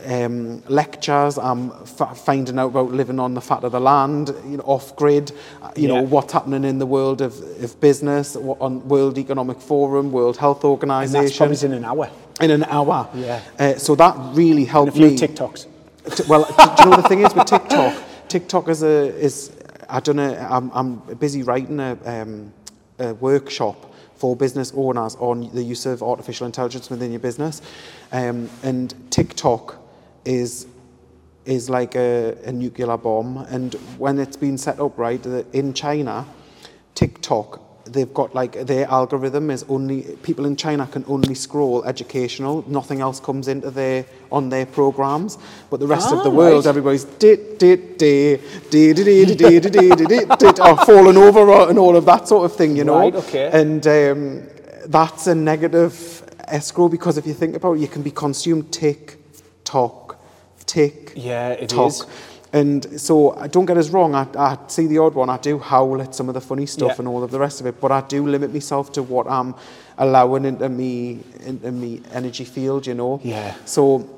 [SPEAKER 2] um, lectures. I'm f- finding out about living on the fat of the land, you know, off grid. You know what's happening in the world of, of business, what, on World Economic Forum, World Health Organization.
[SPEAKER 1] And that's probably in an hour.
[SPEAKER 2] in an hour.
[SPEAKER 1] Yeah.
[SPEAKER 2] Uh, so that really helped
[SPEAKER 1] And a few
[SPEAKER 2] me.
[SPEAKER 1] TikToks.
[SPEAKER 2] T- Well, do you know the thing is with TikTok? [laughs] TikTok is a is I don't know. I'm I'm busy writing a, um, a workshop for business owners on the use of artificial intelligence within your business, um, and TikTok is is like a, a nuclear bomb. And when it's been set up right in China, TikTok. They've got like their algorithm is only people in China can only scroll educational. Nothing else comes into their on their programs. But the rest of the
[SPEAKER 1] Ah,
[SPEAKER 2] world,
[SPEAKER 1] right.
[SPEAKER 2] everybody's dit dit dit dit dit dit dit dit dit dit dit are falling over and all of that sort of thing, you know.
[SPEAKER 1] Right, okay.
[SPEAKER 2] And um, that's a negative escrow because if you think about it, you can be consumed tick tock, tick
[SPEAKER 1] Yeah, it
[SPEAKER 2] tock.
[SPEAKER 1] is.
[SPEAKER 2] And so uh, don't get us wrong, I, I see the odd one, I do howl at some of the funny stuff
[SPEAKER 1] Yeah.
[SPEAKER 2] and all of the rest of it, but I do limit myself to what I'm allowing into me into me energy field, you know.
[SPEAKER 1] Yeah.
[SPEAKER 2] So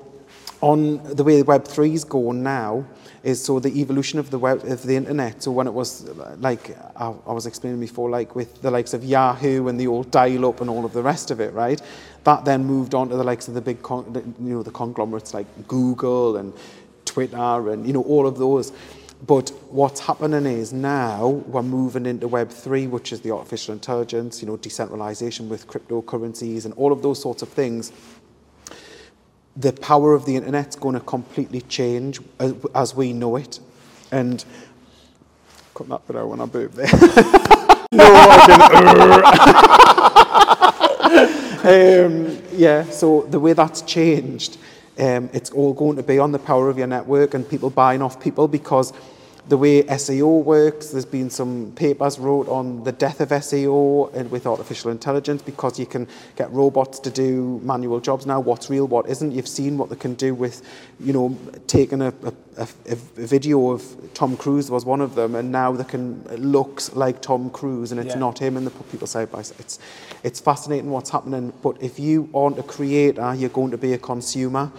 [SPEAKER 2] on the way Web 3 is going now is so the evolution of the web of the internet. So when it was like I, I was explaining before, like with the likes of Yahoo and the old dial-up and all of the rest of it, right? That then moved on to the likes of the big, con- you know, the conglomerates like Google and Twitter and you know all of those. But what's happening is now we're moving into Web 3, which is the artificial intelligence, you know, decentralization with cryptocurrencies and all of those sorts of things the power of the internet's going to completely change as, as we know it. And cut that bit out when I burp there. [laughs] no, I can. [laughs] um, yeah, so the way that's changed, um, it's all going to be on the power of your network and people buying off people because the way SEO works, there's been some papers wrote on the death of SEO and with artificial intelligence because you can get robots to do manual jobs now. What's real, what isn't. You've seen what they can do with, you know, taking a, a, a, video of Tom Cruise was one of them, and now they can it looks like Tom Cruise and it's
[SPEAKER 1] Yeah.
[SPEAKER 2] not him, and they put people side by side. It's it's fascinating what's happening. But if you aren't a creator, you're going to be a consumer.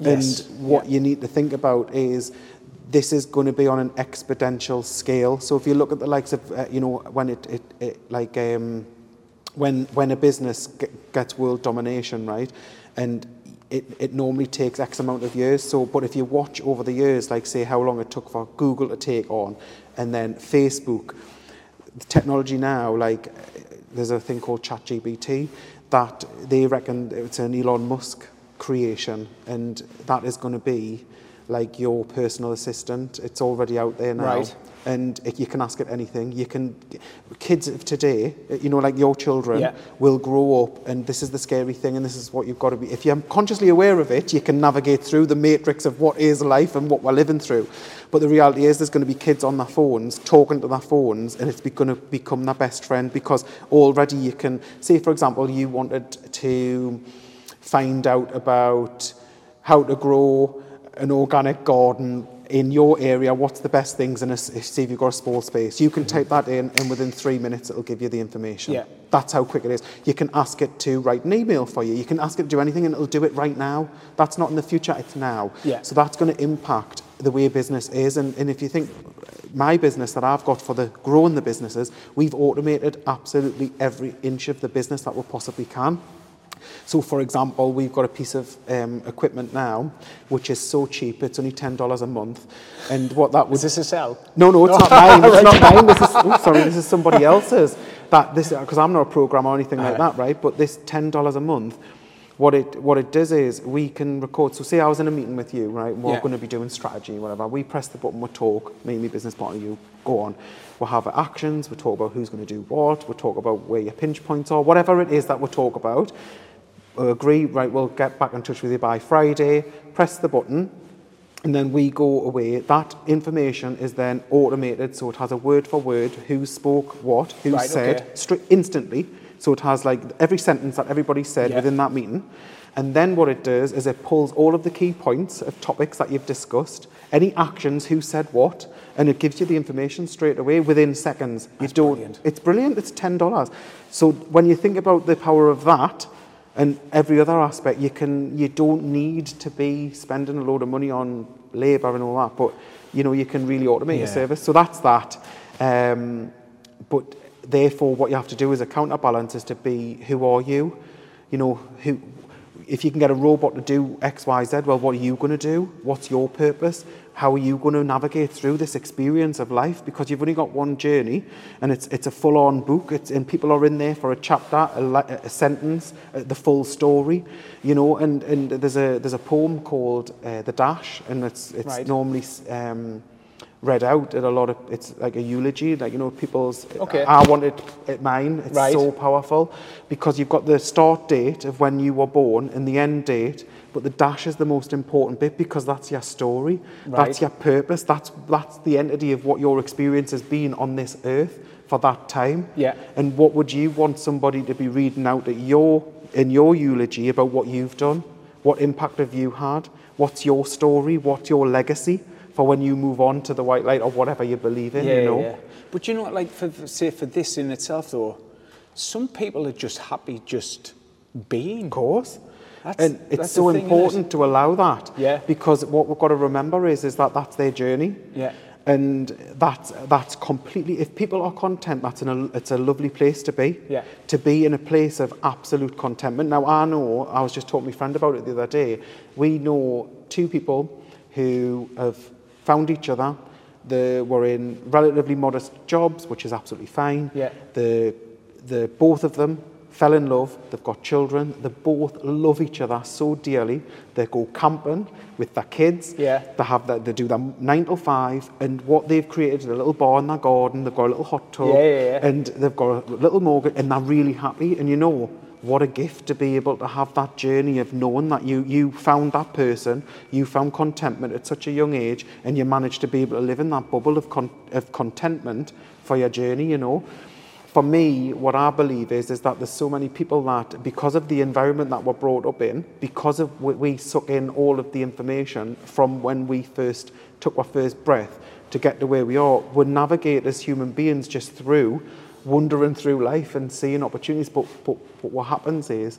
[SPEAKER 1] Yes.
[SPEAKER 2] And what
[SPEAKER 1] Yeah.
[SPEAKER 2] you need to think about is this is going to be on an exponential scale. So if you look at the likes of, uh, you know, when it, it, it like, um, when, when a business g- gets world domination, right, and it, it normally takes X amount of years. So, but if you watch over the years, like say how long it took for Google to take on, and then Facebook, the technology now, like there's a thing called ChatGPT that they reckon it's an Elon Musk creation, and that is going to be like your personal assistant. It's already out there now.
[SPEAKER 1] Right.
[SPEAKER 2] And it, you can ask it anything. You can, kids of today, you know, like your children,
[SPEAKER 1] Yeah.
[SPEAKER 2] will grow up, and this is the scary thing, and this is what you've got to be. If you're consciously aware of it, you can navigate through the matrix of what is life and what we're living through. But the reality is, there's going to be kids on their phones talking to their phones, and it's going to become their best friend because already you can say, for example, you wanted to find out about how to grow an organic garden in your area, what's the best things, and see if you've got a small space. You can type that in, and within three minutes, it'll give you the information.
[SPEAKER 1] Yeah.
[SPEAKER 2] That's how quick it is. You can ask it to write an email for you. You can ask it to do anything, and it'll do it right now. That's not in the future, it's now.
[SPEAKER 1] Yeah.
[SPEAKER 2] So that's going to impact the way business is. And, and if you think my business that I've got for the growing the businesses, we've automated absolutely every inch of the business that we possibly can. So, for example, we've got a piece of um, equipment now, which is so cheap, it's only $10 a month. And what that would
[SPEAKER 1] Is this a sell?
[SPEAKER 2] no, no, it's not [laughs] mine. It's not mine. This is oh, sorry, this is somebody else's. That this because I'm not a programmer or anything like that, right? But this ten dollars a month, what it what it does is we can record. So say I was in a meeting with you, right? We're
[SPEAKER 1] Yeah.
[SPEAKER 2] going to be doing strategy, whatever. We press the button, we talk. My business partner, you go on. We'll have actions. We talk about who's going to do what. We talk about where your pinch points are, whatever it is that we talk about. Agree, right? We'll get back in touch with you by Friday. Press the button and then we go away. That information is then automated, so it has a word for word who spoke what, who
[SPEAKER 1] Right,
[SPEAKER 2] said,
[SPEAKER 1] okay.
[SPEAKER 2] straight instantly. So it has like every sentence that everybody said
[SPEAKER 1] Yeah.
[SPEAKER 2] within that meeting. And then what it does is it pulls all of the key points of topics that you've discussed, any actions, who said what, and it gives you the information straight away within seconds.
[SPEAKER 1] That's
[SPEAKER 2] you don't.
[SPEAKER 1] brilliant.
[SPEAKER 2] It's brilliant. It's ten dollars. So when you think about the power of that and every other aspect, you can you don't need to be spending a load of money on labour and all that, but you know you can really automate your service. So that's that. Um, but therefore, what you have to do as a counterbalance is to be who are you? You know who. If you can get a robot to do X, Y, Z, well, what are you going to do? What's your purpose? How are you going to navigate through this experience of life? Because you've only got one journey, and it's it's a full-on book. It's and people are in there for a chapter, a, a sentence, uh, the full story, you know. And, and there's a there's a poem called uh, "The Dash," and it's it's
[SPEAKER 1] Right.
[SPEAKER 2] normally um, read out at a lot of. It's like a eulogy, like you know, people's.
[SPEAKER 1] Okay.
[SPEAKER 2] I wanted it mine. It's
[SPEAKER 1] Right.
[SPEAKER 2] so powerful because you've got the start date of when you were born and the end date, but the dash is the most important bit because that's your story,
[SPEAKER 1] Right.
[SPEAKER 2] that's your purpose, that's that's the entity of what your experience has been on this earth for that time.
[SPEAKER 1] Yeah.
[SPEAKER 2] And what would you want somebody to be reading out at your in your eulogy about what you've done? What impact have you had? What's your story? What's your legacy for when you move on to the white light or whatever you believe in, you know. Yeah.
[SPEAKER 3] But you know what, like, for, say, for this in itself, though, some people are just happy just being.
[SPEAKER 2] Of course.
[SPEAKER 3] That's-
[SPEAKER 2] and it's
[SPEAKER 3] that's
[SPEAKER 2] so
[SPEAKER 3] thing,
[SPEAKER 2] important to allow that.
[SPEAKER 3] Yeah.
[SPEAKER 2] Because what we've got to remember is, is that that's their journey.
[SPEAKER 3] Yeah.
[SPEAKER 2] And that's, that's completely, if people are content, that's an, it's a lovely place to be.
[SPEAKER 3] Yeah.
[SPEAKER 2] To be in a place of absolute contentment. Now, I know, I was just talking to my friend about it the other day, we know two people who have found each other. They were in relatively modest jobs, which is absolutely fine.
[SPEAKER 3] Yeah.
[SPEAKER 2] The, the, both of them fell in love. They've got children. They both love each other so dearly. They go camping with their kids.
[SPEAKER 3] Yeah.
[SPEAKER 2] They have that. They do their nine to five, and what they've created is a little bar in their garden. They've got a little hot tub.
[SPEAKER 3] Yeah, yeah, yeah.
[SPEAKER 2] And they've got a little mortgage, and they're really happy. And you know. What a gift to be able to have that journey of knowing that you, you found that person, you found contentment at such a young age, and you managed to be able to live in that bubble of, con- of contentment for your journey, you know. For me, what I believe is, is that there's so many people that, because of the environment that we're brought up in, because of we, we suck in all of the information from when we first took our first breath to get to where we are, we navigate as human beings just through, wandering through life and seeing opportunities. But, but, but what happens is,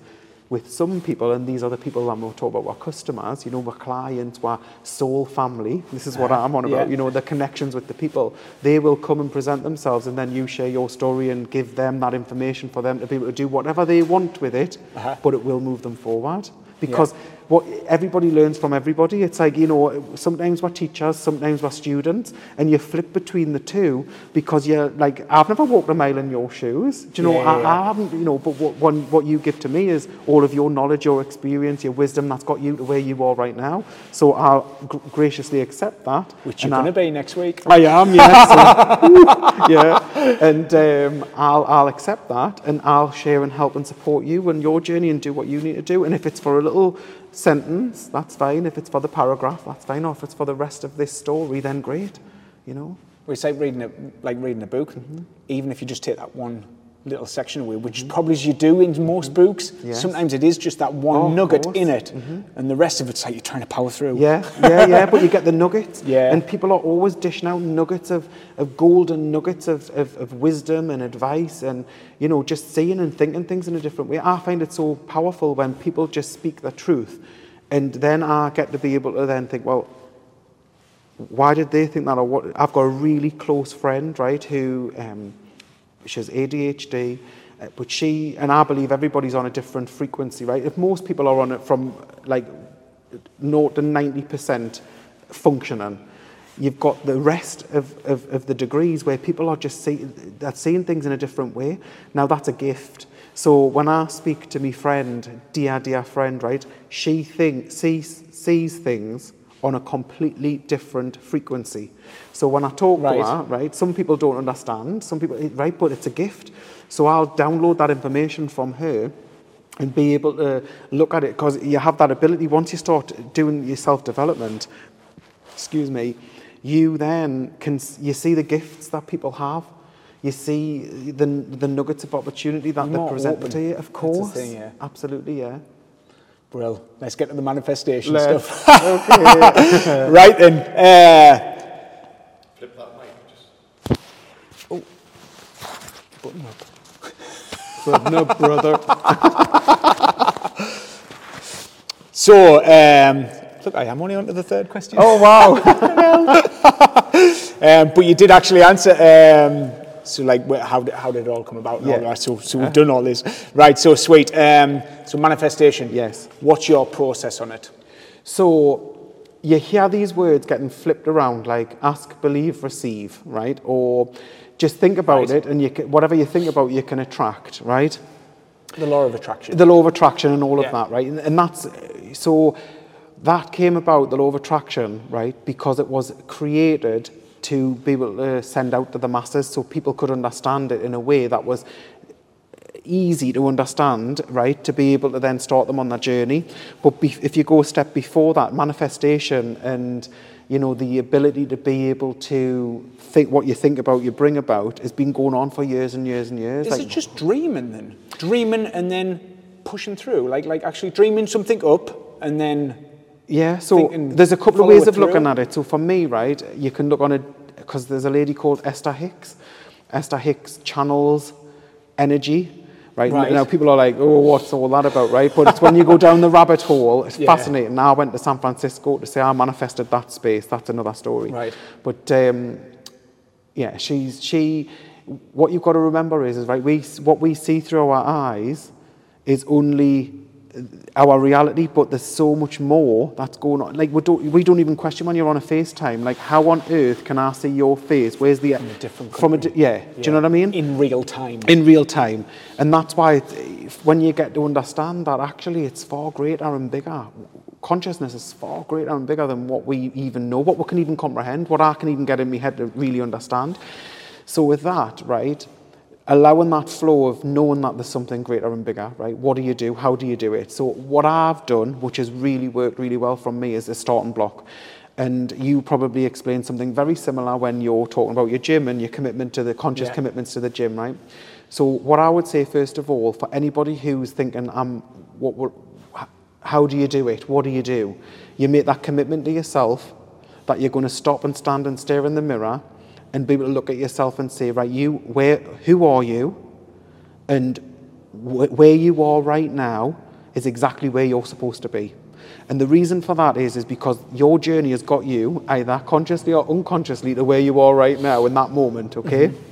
[SPEAKER 2] with some people, and these are the people that we'll talk about, our customers, you know, our clients, our soul family, this is what I'm on about,
[SPEAKER 3] Yeah.
[SPEAKER 2] you know, the connections with the people, they will come and present themselves and then you share your story and give them that information for them to be able to do whatever they want with it,
[SPEAKER 3] Uh-huh.
[SPEAKER 2] but it will move them forward. Because what everybody learns from everybody. It's like, you know, sometimes we're teachers, sometimes we're students, and you flip between the two because you're like, I've never walked a mile in your shoes. Do you know,
[SPEAKER 3] Yeah,
[SPEAKER 2] I,
[SPEAKER 3] yeah,
[SPEAKER 2] I haven't, you know, but what, one, what you give to me is all of your knowledge, your experience, your wisdom that's got you to where you are right now. So I'll gr- graciously accept that.
[SPEAKER 3] Which you're going to be next week.
[SPEAKER 2] I am, yes. [laughs] yeah. And um, I'll, I'll accept that and I'll share and help and support you and your journey and do what you need to do. And if it's for a little sentence, that's fine. If it's for the paragraph, that's fine. Or if it's for the rest of this story, then great. You know?
[SPEAKER 3] It's like reading a, like reading a book.
[SPEAKER 2] Mm-hmm.
[SPEAKER 3] Even if you just take that one little section away, which probably as you do in most books,
[SPEAKER 2] Yes.
[SPEAKER 3] sometimes it is just that one
[SPEAKER 2] Oh,
[SPEAKER 3] nugget
[SPEAKER 2] course.
[SPEAKER 3] in it, and the rest of it's like you're trying to power through.
[SPEAKER 2] Yeah, yeah, yeah. But you get the nuggets. [laughs]
[SPEAKER 3] Yeah.
[SPEAKER 2] And people are always dishing out nuggets of, of golden nuggets of, of, of wisdom and advice and, you know, just seeing and thinking things in a different way. I find it so powerful when people just speak the truth. And then I get to be able to then think, well, why did they think that? Or what? I've got a really close friend, right, who um, she has ADHD, uh, but she and I believe everybody's on a different frequency, right? If most people are on it from like 0 to 90% functioning, you've got the rest of, of, of the degrees where people are just see, they're seeing things in a different way. Now that's a gift. So when I speak to my friend, dear, dear friend, right, she think, sees, sees things on a completely different frequency. So when I talk
[SPEAKER 3] Right.
[SPEAKER 2] to her, right, some people don't understand, some people, right, but it's a gift. So I'll download that information from her and be able to look at it because you have that ability once you start doing your self-development, excuse me, you then can, you see the gifts that people have. You see the, the nuggets of opportunity that
[SPEAKER 3] You're
[SPEAKER 2] they present
[SPEAKER 3] open.
[SPEAKER 2] to you. Of course.
[SPEAKER 3] thing, yeah.
[SPEAKER 2] Absolutely, yeah.
[SPEAKER 3] Brill. Let's get to the manifestation
[SPEAKER 2] Let's-
[SPEAKER 3] stuff. [laughs] right then. Uh,
[SPEAKER 4] Flip that mic. Just Oh,
[SPEAKER 3] button up.
[SPEAKER 2] But no, brother. [laughs]
[SPEAKER 3] So, um, look, I am only on to the third question.
[SPEAKER 2] Oh, wow. [laughs]
[SPEAKER 3] Um, but you did actually answer. Um, so, like, how did, how did it all come about?
[SPEAKER 2] Yeah.
[SPEAKER 3] all that. So, so we've done all this, right? So sweet. Um, so manifestation.
[SPEAKER 2] Yes.
[SPEAKER 3] What's your process on it?
[SPEAKER 2] So you hear these words getting flipped around like ask, believe, receive, right? Or just think about
[SPEAKER 3] Right.
[SPEAKER 2] it and you can, whatever you think about, you can attract, right?
[SPEAKER 3] The law of attraction.
[SPEAKER 2] The law of attraction and all
[SPEAKER 3] Yeah.
[SPEAKER 2] of that, right? And, and that's so that came about, the law of attraction, right? Because it was created to be able to send out to the masses so people could understand it in a way that was easy to understand, right, to be able to then start them on their journey. But be, if you go a step before that, manifestation and you know the ability to be able to think what you think about, you bring about, has been going on for years and years and years.
[SPEAKER 3] Is
[SPEAKER 2] Like,
[SPEAKER 3] it just dreaming then? Dreaming and then pushing through, like like actually dreaming something up and then
[SPEAKER 2] Yeah, so there's a couple of ways of looking at it. So for me, right, you can look on it because there's a lady called Esther Hicks. Esther Hicks channels energy, right?
[SPEAKER 1] Right.
[SPEAKER 2] Now people are like, oh, what's all that about, right? But it's when you go down the rabbit hole, it's [laughs]
[SPEAKER 1] Yeah.
[SPEAKER 2] fascinating. Now I went to San Francisco to say I manifested that space. That's another story.
[SPEAKER 1] Right.
[SPEAKER 2] But um, yeah, she's she. What you've got to remember is, is right. We what we see through our eyes is only our reality, but there's so much more that's going on. Like we don't we don't even question when you're on a FaceTime. Like how on earth can I see your face? Where's the
[SPEAKER 1] a different
[SPEAKER 2] from a di- yeah, Do you know what I mean?
[SPEAKER 1] In real time.
[SPEAKER 2] in real time. And that's why when you get to understand that actually it's far greater and bigger. Consciousness is far greater and bigger than what we even know, what we can even comprehend, what I can even get in my head to really understand. So with that, right, allowing that flow of knowing that there's something greater and bigger, right? What do you do? How do you do it? So what I've done, which has really worked really well from me, is a starting block. And you probably explained something very similar when you're talking about your gym and your commitment to the conscious
[SPEAKER 1] Yeah.
[SPEAKER 2] commitments to the gym, right? So what I would say first of all, for anybody who's thinking, um, what, what, how do you do it? What do you do? You make that commitment to yourself that you're going to stop and stand and stare in the mirror and be able to look at yourself and say, right, you, where, who are you? And wh- where you are right now is exactly where you're supposed to be. And the reason for that is, is because your journey has got you, either consciously or unconsciously, to where you are right now in that moment, okay? Mm-hmm.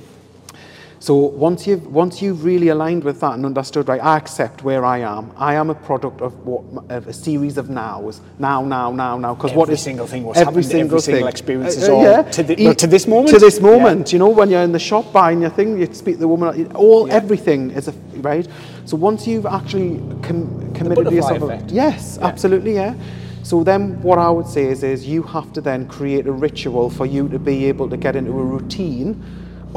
[SPEAKER 2] So once you've, once you've really aligned with that and understood, right, I accept where I am. I am a product of what of a series of nows. Now, now, now, now. Because what
[SPEAKER 1] Every single thing, what's happened, every single experience is
[SPEAKER 2] Uh, uh,
[SPEAKER 1] all
[SPEAKER 2] yeah.
[SPEAKER 1] to the-
[SPEAKER 2] E-
[SPEAKER 1] to this moment?
[SPEAKER 2] To this
[SPEAKER 1] Yeah.
[SPEAKER 2] moment. You know, when you're in the shop buying your thing, you speak to the woman. All
[SPEAKER 1] Yeah.
[SPEAKER 2] everything is a right. So once you've actually com- committed to yourself,
[SPEAKER 1] effect.
[SPEAKER 2] yes, absolutely, yeah. So then, what I would say is, is you have to then create a ritual for you to be able to get into a routine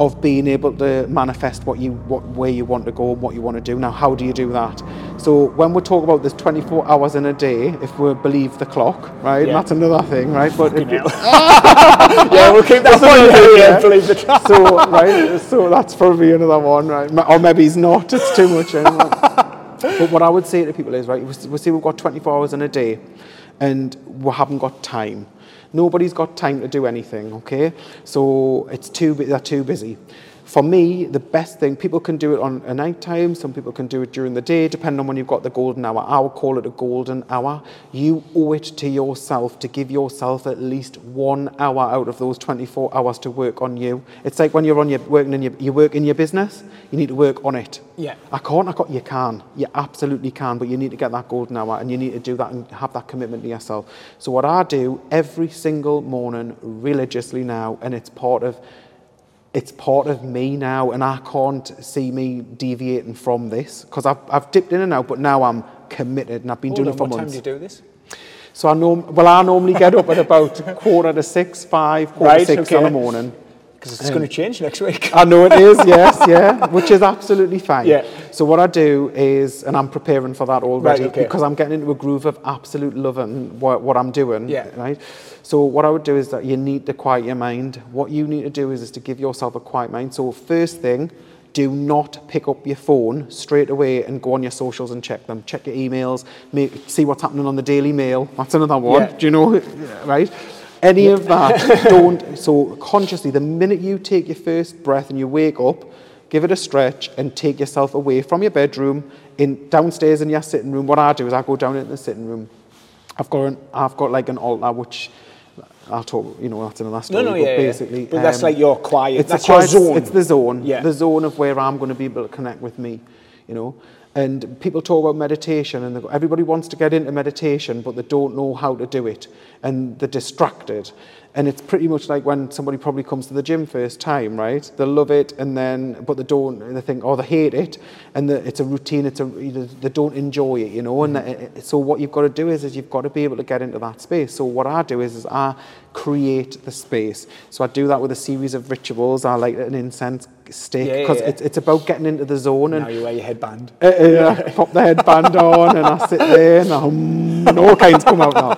[SPEAKER 2] of being able to manifest what you what where you want to go and what you want to do. Now, how do you do that? So when we talk about this 24 hours in a day, if we believe the clock, right?
[SPEAKER 1] Yeah.
[SPEAKER 2] That's another thing, right? But if, [laughs]
[SPEAKER 1] yeah, we'll keep that [laughs]
[SPEAKER 2] one,
[SPEAKER 1] one.
[SPEAKER 2] yeah.
[SPEAKER 1] Yeah,
[SPEAKER 2] so right, so that's probably another one, right? Or maybe it's not. It's too much. Anyway. but what I would say to people is, right, we we say we've got 24 hours in a day, and we haven't got time. Nobody's got time to do anything. Okay, so it's too, they're too busy. For me, the best thing people can do it on a night time. Some people can do it during the day, depending on when you've got the golden hour. I would call it a golden hour. You owe it to yourself to give yourself at least one hour out of those 24 hours to work on you. It's like when you're on your working in your you work in your business. You need to work on it.
[SPEAKER 1] Yeah.
[SPEAKER 2] I can't, I can't, you can. You absolutely can, but you need to get that golden hour and you need to do that and have that commitment to yourself. So, what I do every single morning religiously now, and it's part of it's part of me now, and I can't see me deviating from this because I've, I've dipped in and out, but now I'm committed and I've been
[SPEAKER 1] Hold
[SPEAKER 2] doing
[SPEAKER 1] on,
[SPEAKER 2] it for
[SPEAKER 1] what time
[SPEAKER 2] months.
[SPEAKER 1] do you do this?
[SPEAKER 2] So I norm- well, I normally get up at about [laughs] quarter to six, five, quarter to
[SPEAKER 1] Right,
[SPEAKER 2] six in the morning.
[SPEAKER 1] Because it's going to um, change next week.
[SPEAKER 2] I know it is, yes, [laughs] yeah, which is absolutely fine.
[SPEAKER 1] Yeah.
[SPEAKER 2] So what I do is, and I'm preparing for that already
[SPEAKER 1] Right, okay.
[SPEAKER 2] because I'm getting into a groove of absolute loving what, what I'm doing.
[SPEAKER 1] Yeah.
[SPEAKER 2] Right. So what I would do is that you need to quiet your mind. What you need to do is, is to give yourself a quiet mind. So first thing, do not pick up your phone straight away and go on your socials and check them. Check your emails, make, see what's happening on the Daily Mail. That's another one.
[SPEAKER 1] Yeah.
[SPEAKER 2] Do you know? [laughs] Right. Any of that, don't. So consciously, the minute you take your first breath and you wake up, give it a stretch and take yourself away from your bedroom, in downstairs in your sitting room. What I do is I go down into the sitting room. I've got an, I've got like an altar which I'll talk. You know, that's another story.
[SPEAKER 1] no,
[SPEAKER 2] but
[SPEAKER 1] yeah, yeah.
[SPEAKER 2] basically, um,
[SPEAKER 1] But that's like your quiet-
[SPEAKER 2] It's
[SPEAKER 1] that's
[SPEAKER 2] a
[SPEAKER 1] your
[SPEAKER 2] quiet,
[SPEAKER 1] zone.
[SPEAKER 2] It's the zone.
[SPEAKER 1] Yeah.
[SPEAKER 2] The zone of where I'm going to be able to connect with me. You know. And people talk about meditation, and everybody wants to get into meditation, but they don't know how to do it, and they're distracted. And it's pretty much like when somebody probably comes to the gym first time, right? They love it, and then but they don't. And they think, oh, they hate it, and the, it's a routine. It's a they don't enjoy it, you know. And
[SPEAKER 1] Mm-hmm.
[SPEAKER 2] uh, so what you've got to do is, is you've got to be able to get into that space. So what I do is, is I create the space. So I do that with a series of rituals. I light an incense stick
[SPEAKER 1] Yeah, yeah,
[SPEAKER 2] because
[SPEAKER 1] yeah.
[SPEAKER 2] it's it's about getting into the zone and
[SPEAKER 1] Now you wear your headband.
[SPEAKER 2] uh, uh, pop the headband on and I sit there and I hum and all kinds come out now.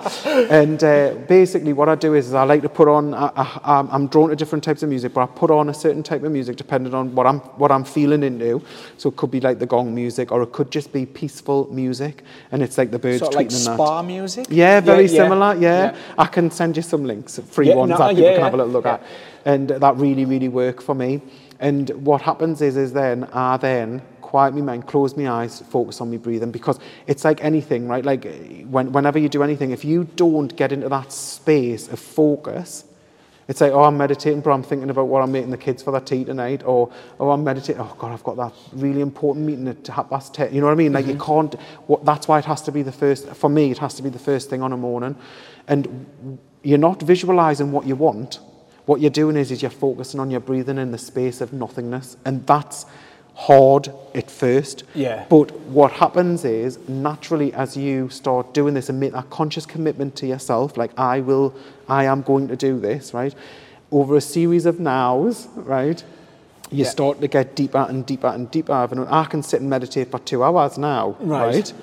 [SPEAKER 2] And uh, basically, what I do is, is I like to put on. I, I, I'm drawn to different types of music, but I put on a certain type of music depending on what I'm what I'm feeling into. So it could be like the gong music, or it could just be peaceful music, and it's like the birds
[SPEAKER 1] Sort of like spa music?
[SPEAKER 2] yeah, very
[SPEAKER 1] Yeah, yeah,
[SPEAKER 2] similar. Yeah.
[SPEAKER 1] yeah.
[SPEAKER 2] I can send you some links, free
[SPEAKER 1] Yeah,
[SPEAKER 2] ones
[SPEAKER 1] no,
[SPEAKER 2] that people
[SPEAKER 1] yeah,
[SPEAKER 2] can
[SPEAKER 1] yeah,
[SPEAKER 2] have a little look
[SPEAKER 1] yeah.
[SPEAKER 2] at, and that really, really work for me. And what happens is, is then I then quiet my mind, close my eyes, focus on my breathing because it's like anything, right? Like when, whenever you do anything, if you don't get into that space of focus, it's like, oh, I'm meditating, but I'm thinking about what I'm making the kids for their tea tonight, or oh, I'm meditating. Oh God, I've got that really important meeting at half past ten. You know what I mean? Like you mm-hmm. can't. What, that's why it has to be the first. For me, it has to be the first thing on a morning, and you're not visualizing what you want. What you're doing is, is you're focusing on your breathing in the space of nothingness, and that's hard at first.
[SPEAKER 1] Yeah.
[SPEAKER 2] But what happens is naturally as you start doing this and make that conscious commitment to yourself, like I will, I am going to do this, right? Over a series of nows, right? You
[SPEAKER 1] Yeah.
[SPEAKER 2] start to get deeper and deeper and deeper. I've I can sit and meditate for two hours now,
[SPEAKER 1] Right.
[SPEAKER 2] right?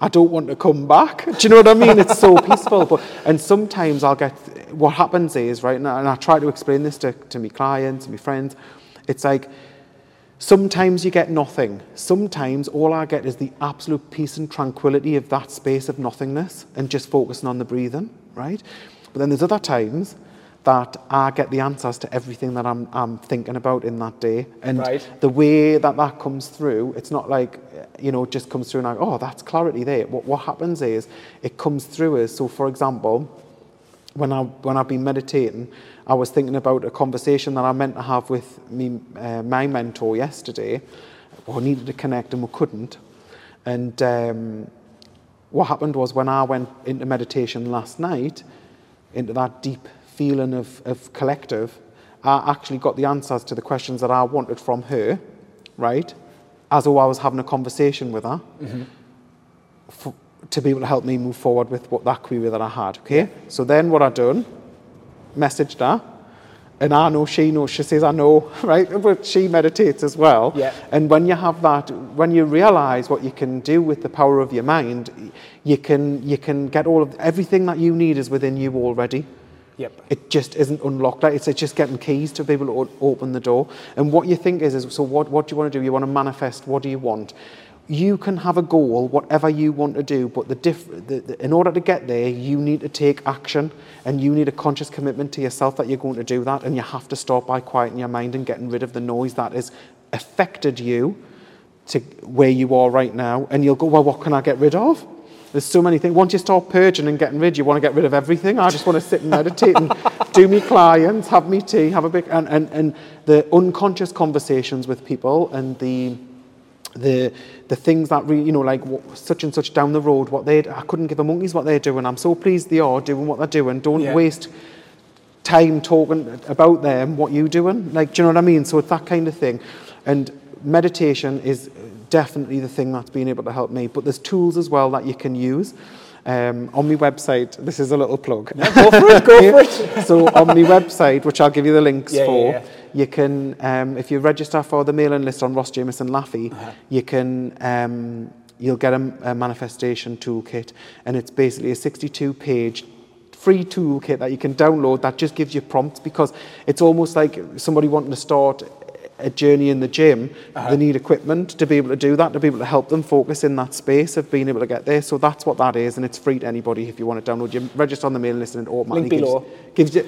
[SPEAKER 2] I don't want to come back. Do you know what I mean? It's so peaceful. But and sometimes I'll get what happens is right now, and I try to explain this to, to my clients, and my friends. It's like Sometimes you get nothing. Sometimes all I get is the absolute peace and tranquility of that space of nothingness and just focusing on the breathing, right? But then there's other times that I get the answers to everything that I'm, I'm thinking about in that day. And
[SPEAKER 1] Right.
[SPEAKER 2] the way that that comes through, it's not like, you know, just comes through and like, oh, that's clarity there. What, what happens is it comes through as, so for example, when I when I've been meditating, I was thinking about a conversation that I meant to have with me, uh, my mentor yesterday. We needed to connect and we couldn't. And um, what happened was when I went into meditation last night, into that deep feeling of, of collective, I actually got the answers to the questions that I wanted from her, right? As though I was having a conversation with her for, to be able to help me move forward with what that query that I had. Okay. So then what I done, messaged her, and I know she knows. She says I know, [laughs] right? But she meditates as well.
[SPEAKER 1] Yeah.
[SPEAKER 2] And when you have that, when you realize what you can do with the power of your mind, you can you can get all of everything that you need is within you already.
[SPEAKER 1] Yep.
[SPEAKER 2] It just isn't unlocked. Like it's, just getting keys to be able to open the door. And what you think is, is so what, what do you want to do? You want to manifest. What do you want? You can have a goal, whatever you want to do, but the diff- the, the, in order to get there, you need to take action and you need a conscious commitment to yourself that you're going to do that. And you have to start by quieting your mind and getting rid of the noise that has affected you to where you are right now. And you'll go, well, what can I get rid of? There's so many things. Once you start purging and getting rid, you want to get rid of everything. I just want to sit and meditate and [laughs] do me clients, have me tea, have a big and, and, and the unconscious conversations with people and the the the things that really you know like what, such and such down the road what they I couldn't give a monkeys what they're doing. I'm so pleased they are doing what they're doing. Don't
[SPEAKER 1] Yeah.
[SPEAKER 2] waste time talking about them, what you doing. Like, do you know what I mean? So it's that kind of thing. And meditation is definitely the thing that's been able to help me. But there's tools as well that you can use. Um, on my website, this is a little plug.
[SPEAKER 1] go for it, go for it. [laughs]
[SPEAKER 2] so on my website, which I'll give you the links
[SPEAKER 1] Yeah, yeah,
[SPEAKER 2] for,
[SPEAKER 1] yeah.
[SPEAKER 2] you can, um, if you register for the mailing list on Ross Jameson Laffy,
[SPEAKER 1] Uh-huh.
[SPEAKER 2] you can, um, you'll get a, a manifestation toolkit, and it's basically a 62-page free toolkit that you can download that just gives you prompts because it's almost like somebody wanting to start a journey in the gym,
[SPEAKER 1] Uh-huh.
[SPEAKER 2] they need equipment to be able to do that, to be able to help them focus in that space of being able to get there. So that's what that is, and it's free to anybody if you want to download. You register on the mailing list and it automatically
[SPEAKER 1] Link below.
[SPEAKER 2] gives, gives you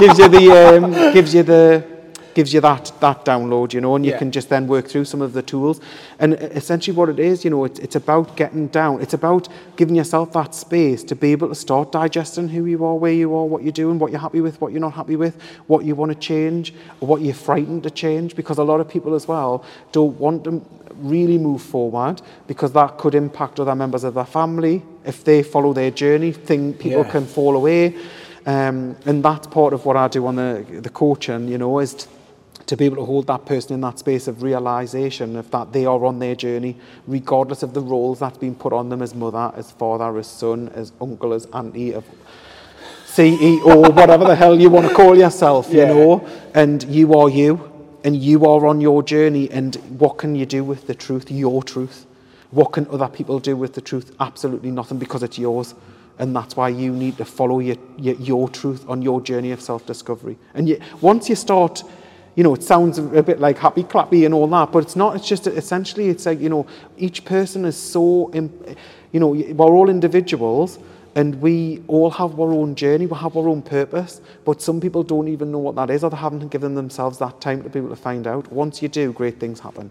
[SPEAKER 2] gives you the um, gives you the gives you that that download, you know, and you
[SPEAKER 1] Yeah.
[SPEAKER 2] can just then work through some of the tools. And essentially, what it is, you know, it's, it's about getting down. It's about giving yourself that space to be able to start digesting who you are, where you are, what you're doing, what you're happy with, what you're not happy with, what you want to change, or what you're frightened to change. Because a lot of people as well don't want to really move forward because that could impact other members of their family if they follow their journey. Thing people
[SPEAKER 1] Yeah.
[SPEAKER 2] can fall away. Um, and that's part of what I do on the, the coaching, you know, is t- to be able to hold that person in that space of realization of that they are on their journey, regardless of the roles that's been put on them as mother, as father, as son, as uncle, as auntie, of CEO, whatever the hell you want to call yourself, you
[SPEAKER 1] Yeah.
[SPEAKER 2] know, and you are you, and you are on your journey, and what can you do with the truth, your truth? What can other people do with the truth? Absolutely nothing because it's yours. And that's why you need to follow your, your, your truth on your journey of self discovery. And you, once you start, you know, it sounds a bit like happy clappy and all that, but it's not. It's just essentially, it's like, you know, each person is so, you know, we're all individuals and we all have our own journey, we have our own purpose, but some people don't even know what that is or they haven't given themselves that time to be able to find out. Once you do, great things happen.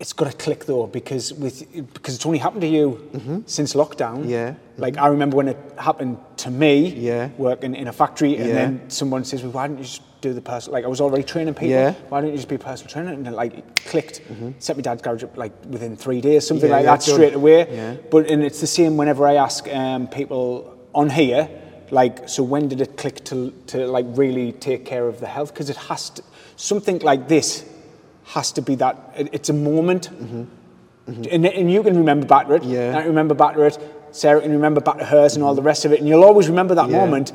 [SPEAKER 1] It's got to click though because with because it's only happened to you since lockdown.
[SPEAKER 2] Mm-hmm. Yeah.
[SPEAKER 1] Like I remember when it happened to me.
[SPEAKER 2] Yeah.
[SPEAKER 1] Working in a factory, and
[SPEAKER 2] Yeah.
[SPEAKER 1] then someone says, "Well, why don't you just do the personal?" Like I was already training people.
[SPEAKER 2] Yeah. Mm-hmm.
[SPEAKER 1] Why don't you just be a personal trainer? And then like clicked. Set my dad's garage up like within three days, something
[SPEAKER 2] Yeah,
[SPEAKER 1] like that,
[SPEAKER 2] done.
[SPEAKER 1] straight away.
[SPEAKER 2] Yeah.
[SPEAKER 1] But and it's the same whenever I ask um, people on here, like, so when did it click to to like really take care of the health? Because it has to something like this has to be that it, it's a moment. And, and you can remember back to it.
[SPEAKER 2] Mm-hmm. Yeah.
[SPEAKER 1] I remember back to it. Sarah can remember back to hers and all the rest of it. And you'll always remember that
[SPEAKER 2] Yeah.
[SPEAKER 1] moment.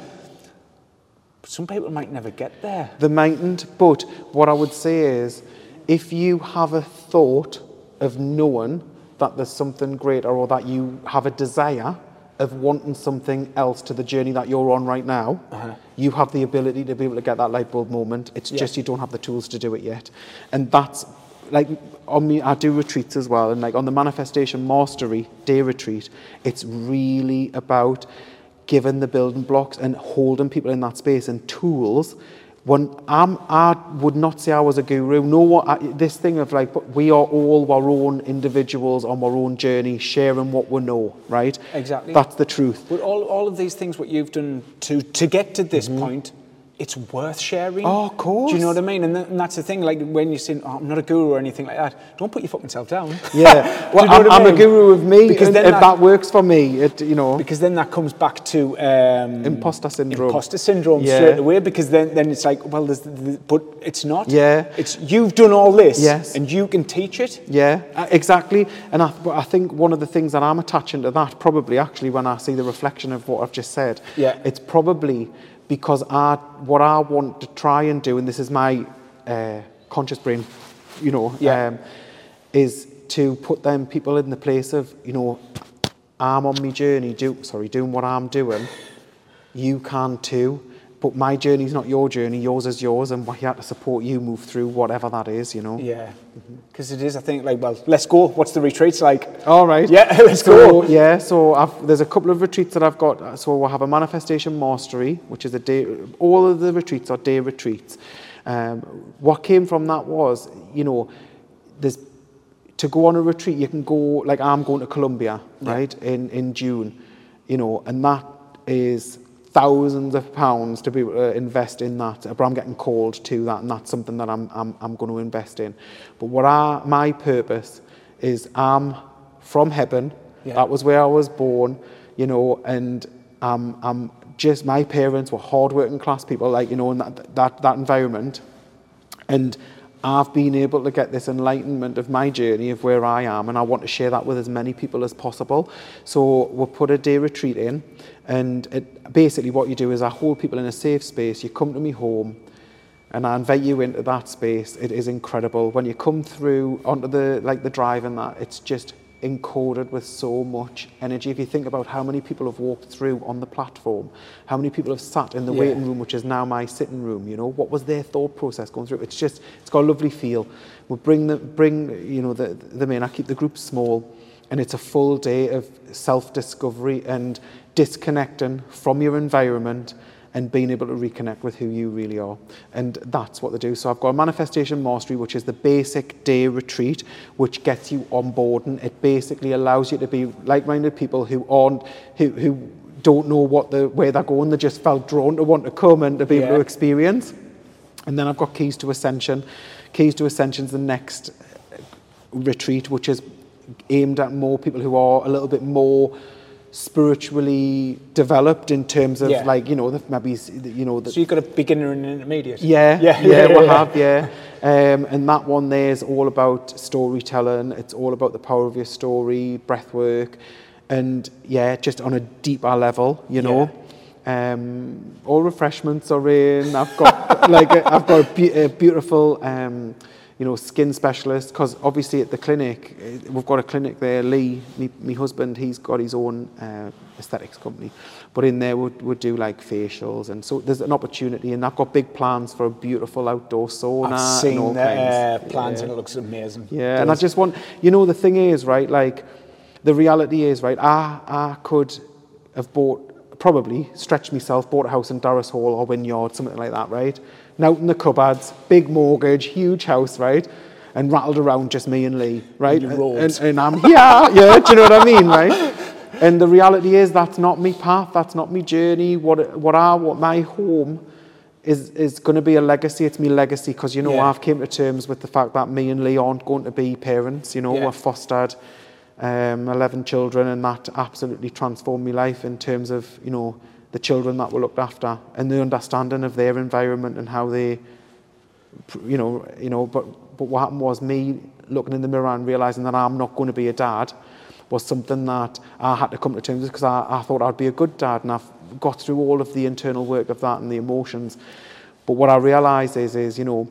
[SPEAKER 1] Some people might never get there.
[SPEAKER 2] They mightn't, but what I would say is if you have a thought of knowing that there's something greater or that you have a desire of wanting something else to the journey that you're on right now, uh-huh. you have the ability to be able to get that light bulb moment. It's
[SPEAKER 1] Yeah.
[SPEAKER 2] just you don't have the tools to do it yet. And that's like on me, I do retreats as well, and like on the manifestation mastery day retreat, it's really about giving the building blocks and holding people in that space and tools. When I'm, I would not say I was a guru. No, I, this thing of like we are all our own individuals on our own journey, sharing what we know, right?
[SPEAKER 1] Exactly.
[SPEAKER 2] That's the truth.
[SPEAKER 1] But all, all of these things, what you've done to, to get to this mm-hmm. point, it's worth sharing.
[SPEAKER 2] Oh, of course.
[SPEAKER 1] Do you know what I mean? And, th- and that's the thing, like when you say, oh, I'm not a guru or anything like that, don't put your fucking self down. [laughs]
[SPEAKER 2] Yeah. [laughs]
[SPEAKER 1] Do
[SPEAKER 2] Well,
[SPEAKER 1] you know
[SPEAKER 2] I'm,
[SPEAKER 1] I
[SPEAKER 2] I'm a guru of me,
[SPEAKER 1] Because then
[SPEAKER 2] if
[SPEAKER 1] that-
[SPEAKER 2] that, works for me, it, you know.
[SPEAKER 1] Because then that comes back to um,
[SPEAKER 2] Imposter syndrome.
[SPEAKER 1] Imposter syndrome
[SPEAKER 2] Yeah.
[SPEAKER 1] straight away. Because then, then it's like, well, there's, the, but it's not.
[SPEAKER 2] Yeah.
[SPEAKER 1] It's you've done all this.
[SPEAKER 2] Yes.
[SPEAKER 1] And you can teach it.
[SPEAKER 2] Yeah, uh, exactly. And I, I think one of the things that I'm attaching to that, probably actually when I see the reflection of what I've just said,
[SPEAKER 1] Yeah.
[SPEAKER 2] it's probably because I, what I want to try and do, and this is my uh, conscious brain, you know,
[SPEAKER 1] Yeah.
[SPEAKER 2] um, is to put them people in the place of, you know, I'm on my journey, do, sorry, doing what I'm doing. You can too. But my journey's not your journey, yours is yours, and we're here to support you move through whatever that is, you know.
[SPEAKER 1] Yeah. Because it is, I think, like, well, let's go. What's the retreats like?
[SPEAKER 2] All right.
[SPEAKER 1] Yeah, [laughs] let's
[SPEAKER 2] so,
[SPEAKER 1] go.
[SPEAKER 2] Yeah, so I've, there's a couple of retreats that I've got. So we'll have a manifestation mastery, which is a day. All of the retreats are day retreats. Um, what came from that was, you know, there's to go on a retreat. You can go like I'm going to Colombia, right, in in June, you know, and that is thousands of pounds to be able to invest in that. But I'm getting called to that, and that's something that I'm I'm, I'm going to invest in. But what I, my purpose is, I'm from Hebburn.
[SPEAKER 1] Yeah.
[SPEAKER 2] That was where I was born, you know, and um, I'm just my parents were hardworking class people, like you know, in that that that environment, and I've been able to get this enlightenment of my journey of where I am, and I want to share that with as many people as possible. So we'll put a day retreat in, and it, basically what you do is I hold people in a safe space. You come to me home, and I invite you into that space. It is incredible when you come through onto the like the drive and that. It's just encoded with so much energy. If you think about how many people have walked through on the platform, how many people have sat in the
[SPEAKER 1] Yeah.
[SPEAKER 2] waiting room, which is now my sitting room. You know what was their thought process going through? It's just it's got a lovely feel. We'll bring the bring you know the them in. I keep the group small, and it's a full day of self discovery and disconnecting from your environment and being able to reconnect with who you really are. And that's what they do. So I've got a manifestation mastery, which is the basic day retreat, which gets you on board and it basically allows you to be like-minded people who aren't, who, who don't know what the, where they're going. They just felt drawn to want to come and to be able to experience. And then I've got Keys to Ascension. Keys to Ascension is the next retreat, which is aimed at more people who are a little bit more spiritually developed in terms of
[SPEAKER 1] Yeah.
[SPEAKER 2] like you know the, maybe you know the,
[SPEAKER 1] So you've got a beginner and an intermediate.
[SPEAKER 2] yeah
[SPEAKER 1] Yeah,
[SPEAKER 2] yeah, [laughs]
[SPEAKER 1] yeah,
[SPEAKER 2] we
[SPEAKER 1] yeah.
[SPEAKER 2] have yeah um, and that one there is all about storytelling it's all about the power of your story breath work and yeah just on a deeper level you know um, all refreshments are in I've got [laughs] like a, I've got a, be- a beautiful um, you know, skin specialists, because obviously at the clinic, eh, we've got a clinic there, Lee, me, my husband, he's got his own uh, aesthetics company. But in there, we'd, we'd do like facials. And so there's an opportunity, and I've got big plans for a beautiful outdoor sauna.
[SPEAKER 1] I've seen the uh, plans
[SPEAKER 2] Yeah.
[SPEAKER 1] and it looks amazing.
[SPEAKER 2] Yeah, and I just want, you know, the thing is, right, like, the reality is, right, I, I could have bought, probably stretched myself, bought a house in Darras Hall or Wynyard, something like that, right? And out in the cupboards, big mortgage, huge house, right? And rattled around just me and Lee, right? And, and, and I'm here, yeah, do you know what I mean, right? [laughs] And the reality is that's not me path, that's not me journey. What, what I, what my home is, is going to be a legacy. It's my legacy because, you know,
[SPEAKER 1] Yeah.
[SPEAKER 2] I've came to terms with the fact that me and Lee aren't going to be parents. You know,
[SPEAKER 1] Yeah.
[SPEAKER 2] we're fostered um, 11 children and that absolutely transformed my life in terms of, you know, the children that were looked after and the understanding of their environment and how they, you know, you know, but, but what happened was me looking in the mirror and realizing that I'm not going to be a dad was something that I had to come to terms with because I, I thought I'd be a good dad and I've got through all of the internal work of that and the emotions. But what I realised is, is, you know,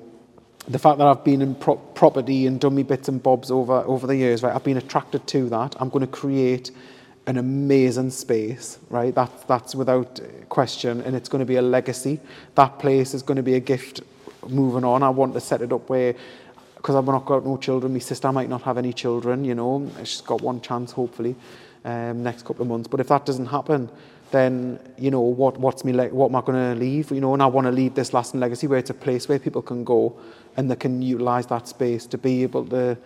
[SPEAKER 2] the fact that I've been in pro- property and me bits and bobs over, over the years, right, I've been attracted to that. I'm going to create an amazing space, right? That's, that's without question, and it's going to be a legacy. That place is going to be a gift moving on. I want to set it up where, because I've not got no children, my sister might not have any children, you know, she's got one chance, hopefully, um, next couple of months. But if that doesn't happen, then you know what what's me what am I going to leave you know and I want to leave this lasting legacy where it's a place where people can go and they can utilize that space to be able to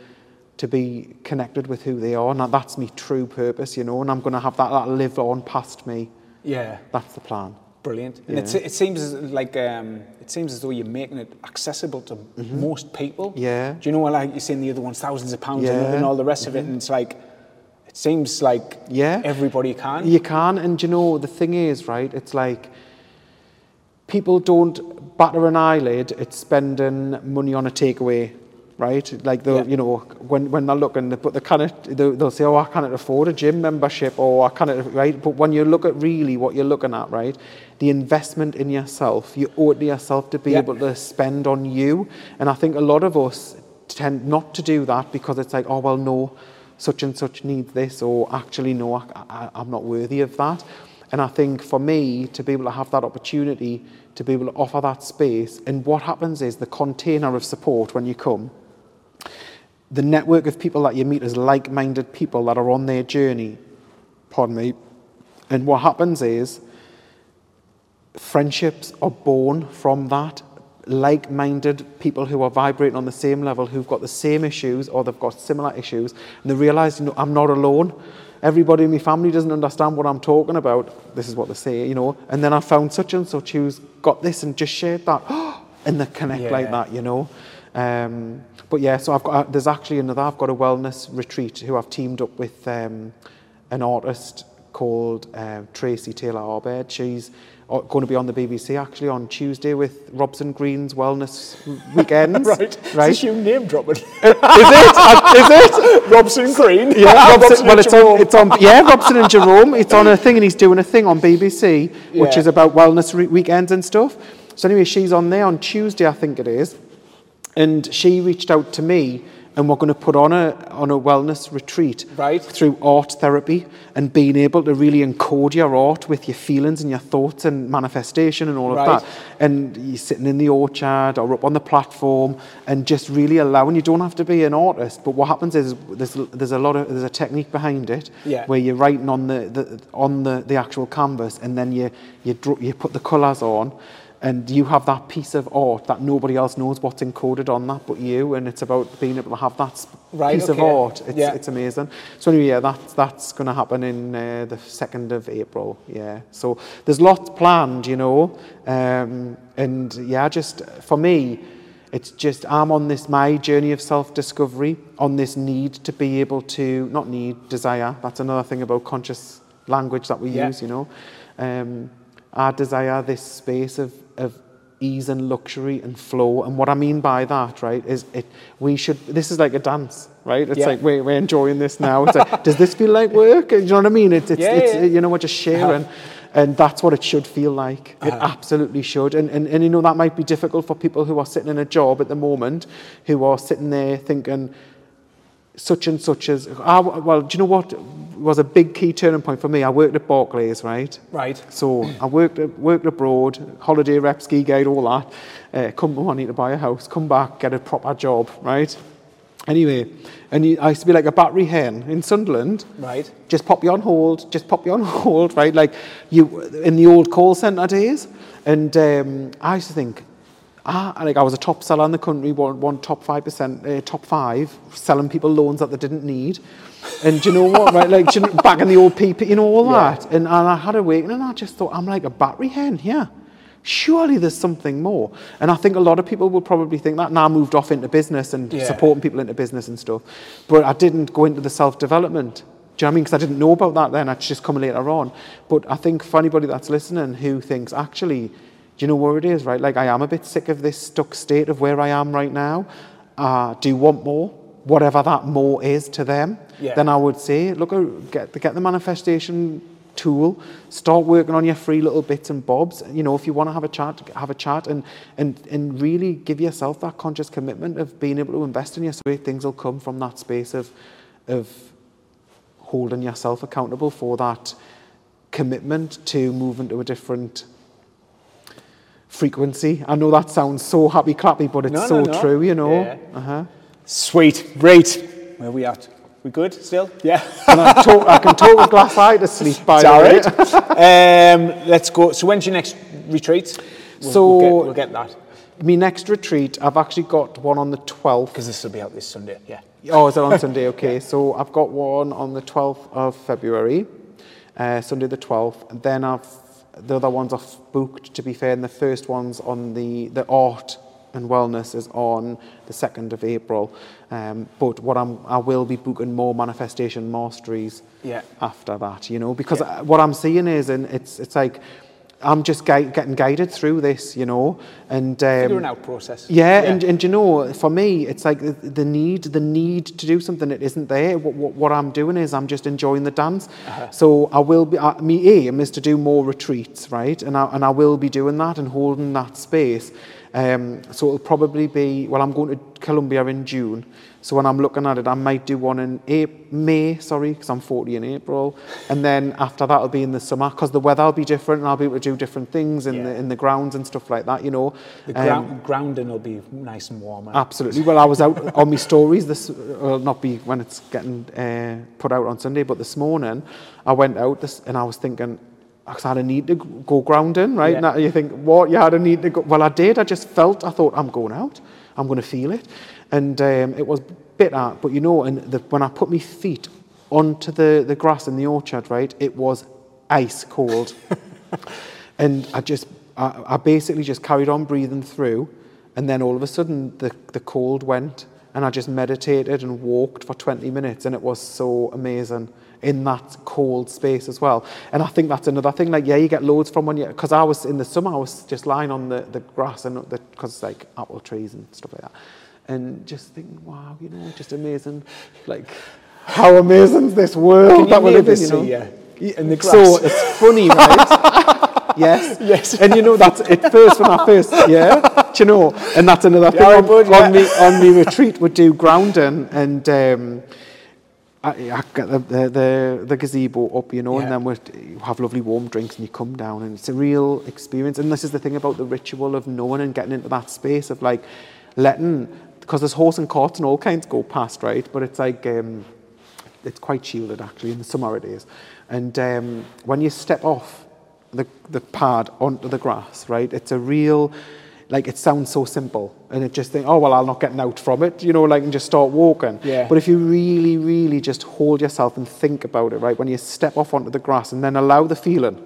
[SPEAKER 2] to be connected with who they are and that's my true purpose you know and I'm going to have that, that live on past me
[SPEAKER 1] Yeah.
[SPEAKER 2] that's the plan
[SPEAKER 1] Brilliant. And it, seems as like um, it seems as though you're making it accessible to most people.
[SPEAKER 2] Mm-hmm. Yeah.
[SPEAKER 1] Do you know what like you're saying the other ones, thousands of pounds and-
[SPEAKER 2] Yeah. Mm-hmm.
[SPEAKER 1] and all the rest of it, and it's like it seems like
[SPEAKER 2] Yeah.
[SPEAKER 1] everybody can.
[SPEAKER 2] You can, and you know, the thing is, right, it's like people don't batter an eyelid at spending money on a takeaway, right? Like, they'll,
[SPEAKER 1] Yeah.
[SPEAKER 2] you know, when, when they're looking, but they cannot, they'll, they'll say, oh, I can't afford a gym membership, or I can't, right? But when you look at really what you're looking at, right, the investment in yourself, you owe it to yourself to be
[SPEAKER 1] Yeah.
[SPEAKER 2] able to spend on you. And I think a lot of us tend not to do that because it's like, oh, well, no, such and such needs this, or actually, no, I, I, I'm not worthy of that. And I think for me to be able to have that opportunity, to be able to offer that space, and what happens is the container of support when you come, the network of people that you meet as like minded people that are on their journey, pardon me, and what happens is friendships are born from that. Like minded people who are vibrating on the same level, who've got the same issues or they've got similar issues, and they realize, you know, I'm not alone. Everybody in my family doesn't understand what I'm talking about. This is what they say, you know. And then I found such and such who's got this and just shared that, [gasps] and they connect like that, you know. Um, but yeah, so I've got uh, there's actually another. I've got a wellness retreat who I've teamed up with um, an artist called uh, Tracy Taylor Arbed. She's uh, going to be on the BBC actually on Tuesday with Robson Green's Wellness Weekends. [laughs]
[SPEAKER 1] right.
[SPEAKER 2] right.
[SPEAKER 1] Is you name dropping? [laughs]
[SPEAKER 2] Is it? [laughs] Uh, it?
[SPEAKER 1] Robson Green.
[SPEAKER 2] Yeah, Robson,
[SPEAKER 1] Robson
[SPEAKER 2] well, it's
[SPEAKER 1] Jerome.
[SPEAKER 2] on, it's on, yeah, Robson and Jerome. It's on a thing, and he's doing a thing on BBC, which is about wellness re- weekends and stuff. So anyway, she's on there on Tuesday, I think it is, and she reached out to me, and we're going to put on a on a wellness retreat
[SPEAKER 1] Right.
[SPEAKER 2] through art therapy and being able to really encode your art with your feelings and your thoughts and manifestation and all of
[SPEAKER 1] Right.
[SPEAKER 2] that. And you're sitting in the orchard or up on the platform and just really allowing. You don't have to be an artist, but what happens is there's there's a lot of there's a technique behind it
[SPEAKER 1] Yeah.
[SPEAKER 2] where you're writing on the, the on the, the actual canvas and then you you draw, you put the colours on. And you have that piece of art that nobody else knows what's encoded on that but you, and it's about being able to have that
[SPEAKER 1] Right,
[SPEAKER 2] piece of art. It's,
[SPEAKER 1] Yeah.
[SPEAKER 2] it's amazing. So anyway, yeah, that's that's going to happen in uh, the second of April. Yeah. So there's lots planned, you know, um, and yeah, just for me, it's just I'm on this my journey of self-discovery, on this need to be able to not need desire. That's another thing about conscious language that we
[SPEAKER 1] Yeah.
[SPEAKER 2] use, you know. Um, I desire this space of of ease and luxury and flow. And what I mean by that, right, is it we should this is like a dance, right? It's
[SPEAKER 1] Yeah.
[SPEAKER 2] like we're, we're enjoying this now. It's like, does this feel like work? You know what I mean? It's, it's,
[SPEAKER 1] Yeah,
[SPEAKER 2] it's
[SPEAKER 1] yeah.
[SPEAKER 2] you know, we're just sharing. And that's what it should feel like. It absolutely should. And, and, and, you know, that might be difficult for people who are sitting in a job at the moment, who are sitting there thinking, such and such as, ah, well, do you know what was a big key turning point for me? I worked at Barclays, right?
[SPEAKER 1] Right.
[SPEAKER 2] So I worked, worked abroad, holiday rep, ski guide, all that. Uh, come, oh, I need to buy a house, come back, get a proper job, right? Anyway, and I used to be like a battery hen in Sunderland.
[SPEAKER 1] Right.
[SPEAKER 2] Just pop you on hold, just pop you on [laughs] hold, right? Like you in the old call centre days. And um, I used to think, ah, like I was a top seller in the country, one, one top five percent, uh, top five, selling people loans that they didn't need. And do you know what, right? Like you know, back in the old PP, you know all
[SPEAKER 1] Yeah.
[SPEAKER 2] that. And, and I had a awakening, and I just thought, I'm like a battery hen here. Surely there's something more. And I think a lot of people will probably think that. Now I moved off into business and
[SPEAKER 1] Yeah.
[SPEAKER 2] supporting people into business and stuff. But I didn't go into the self development. Do you know what I mean? Because I didn't know about that then. It's just come later on. But I think for anybody that's listening who thinks, actually, do you know where it is, right? Like, I am a bit sick of this stuck state of where I am right now. Uh, do you want more? Whatever that more is to them,
[SPEAKER 1] Yeah.
[SPEAKER 2] then I would say, look, uh, get the, get the manifestation tool, start working on your free little bits and bobs. You know, if you want to have a chat, have a chat and, and, and really give yourself that conscious commitment of being able to invest in yourself. Great things will come from that space of, of holding yourself accountable for that commitment to move into a different frequency. I know that sounds so happy clappy, but it's
[SPEAKER 1] No,
[SPEAKER 2] so
[SPEAKER 1] no, no.
[SPEAKER 2] true, you know.
[SPEAKER 1] Yeah.
[SPEAKER 2] Uh-huh.
[SPEAKER 1] Sweet. Great. Where are we at? We good still? Yeah.
[SPEAKER 2] And I, talk, I can talk with glass eye to sleep, by the way.
[SPEAKER 1] right. um, let's go. So when's your next retreat? We'll,
[SPEAKER 2] So-
[SPEAKER 1] we'll get, we'll get that
[SPEAKER 2] My next retreat, I've actually got one on the 12th.
[SPEAKER 1] because this will be out this Sunday. Yeah.
[SPEAKER 2] Oh, is it on [laughs] Sunday? Okay, so I've got one on the 12th of February, uh, Sunday the 12th. And then I've the other ones I've booked. To be fair, and the first one's on the the art and wellness is on the 2nd of April. Um, but what I'm I will be booking more manifestation masteries
[SPEAKER 1] Yeah.
[SPEAKER 2] after that. You know, because uh what I'm seeing is, and it's it's like. I'm just gui- getting guided through this, you know, and um,
[SPEAKER 1] Figuring out process.
[SPEAKER 2] yeah, And, and you know, for me, it's like the, the need, the need to do something that isn't there. What, what, what I'm doing is I'm just enjoying the dance. So I will be, uh, me aim is to do more retreats, right? And I, and I will be doing that and holding that space. Um, so it'll probably be, well, I'm going to Colombia in June. So when I'm looking at it, I might do one in Ap- May, sorry, because I'm 40 in April. And then after that, it'll be in the summer, because the weather will be different and I'll be able to do different things in,
[SPEAKER 1] Yeah.
[SPEAKER 2] the, in the grounds and stuff like that, you know.
[SPEAKER 1] The
[SPEAKER 2] Um,
[SPEAKER 1] grounding will be nice and warm. eh?
[SPEAKER 2] Absolutely. Well, I was out [laughs] on my stories. This will not be when it's getting uh, put out on Sunday, but this morning I went out this, and I was thinking, I had a need to go grounding, right?
[SPEAKER 1] Yeah.
[SPEAKER 2] And you think, what? You had a need to go. Well, I did. I just felt. I thought I'm going out. I'm going to feel it, and um, it was bitter. But you know, and the, when I put my feet onto the the grass in the orchard, right, it was ice cold. [laughs] And I just, I, I basically just carried on breathing through, and then all of a sudden the, the cold went, and I just meditated and walked for 20 minutes, and it was so amazing in that cold space as well. And I think that's another thing. Like, yeah, you get loads from when you, because I was in the summer, I was just lying on the, the grass, and because like apple trees and stuff like that, and just thinking, wow, you know, just amazing, like. How amazing is this world that we live in, you know? Yeah,
[SPEAKER 1] in the grass.
[SPEAKER 2] So it's funny, right? [laughs] yes.
[SPEAKER 1] Yes.
[SPEAKER 2] And you know that's it first when I first yeah. Do you know? And that's another thing
[SPEAKER 1] Yeah,
[SPEAKER 2] on,
[SPEAKER 1] bud,
[SPEAKER 2] on
[SPEAKER 1] yeah.
[SPEAKER 2] me on me retreat would do grounding and um, get the, the, the, gazebo up, you know,
[SPEAKER 1] Yeah.
[SPEAKER 2] and then we'd have lovely warm drinks and you come down and it's a real experience. And this is the thing about the ritual of knowing and getting into that space of like letting, because there's horse and carts and all kinds go past, right? But it's like, um, it's quite shielded actually in the summer it is and um, when you step off the, the pad onto the grass right it's a real like it sounds so simple and it just think oh well i'll not getting out from it you know like and just start walking
[SPEAKER 1] Yeah.
[SPEAKER 2] but if you really really just hold yourself and think about it right when you step off onto the grass and then allow the feeling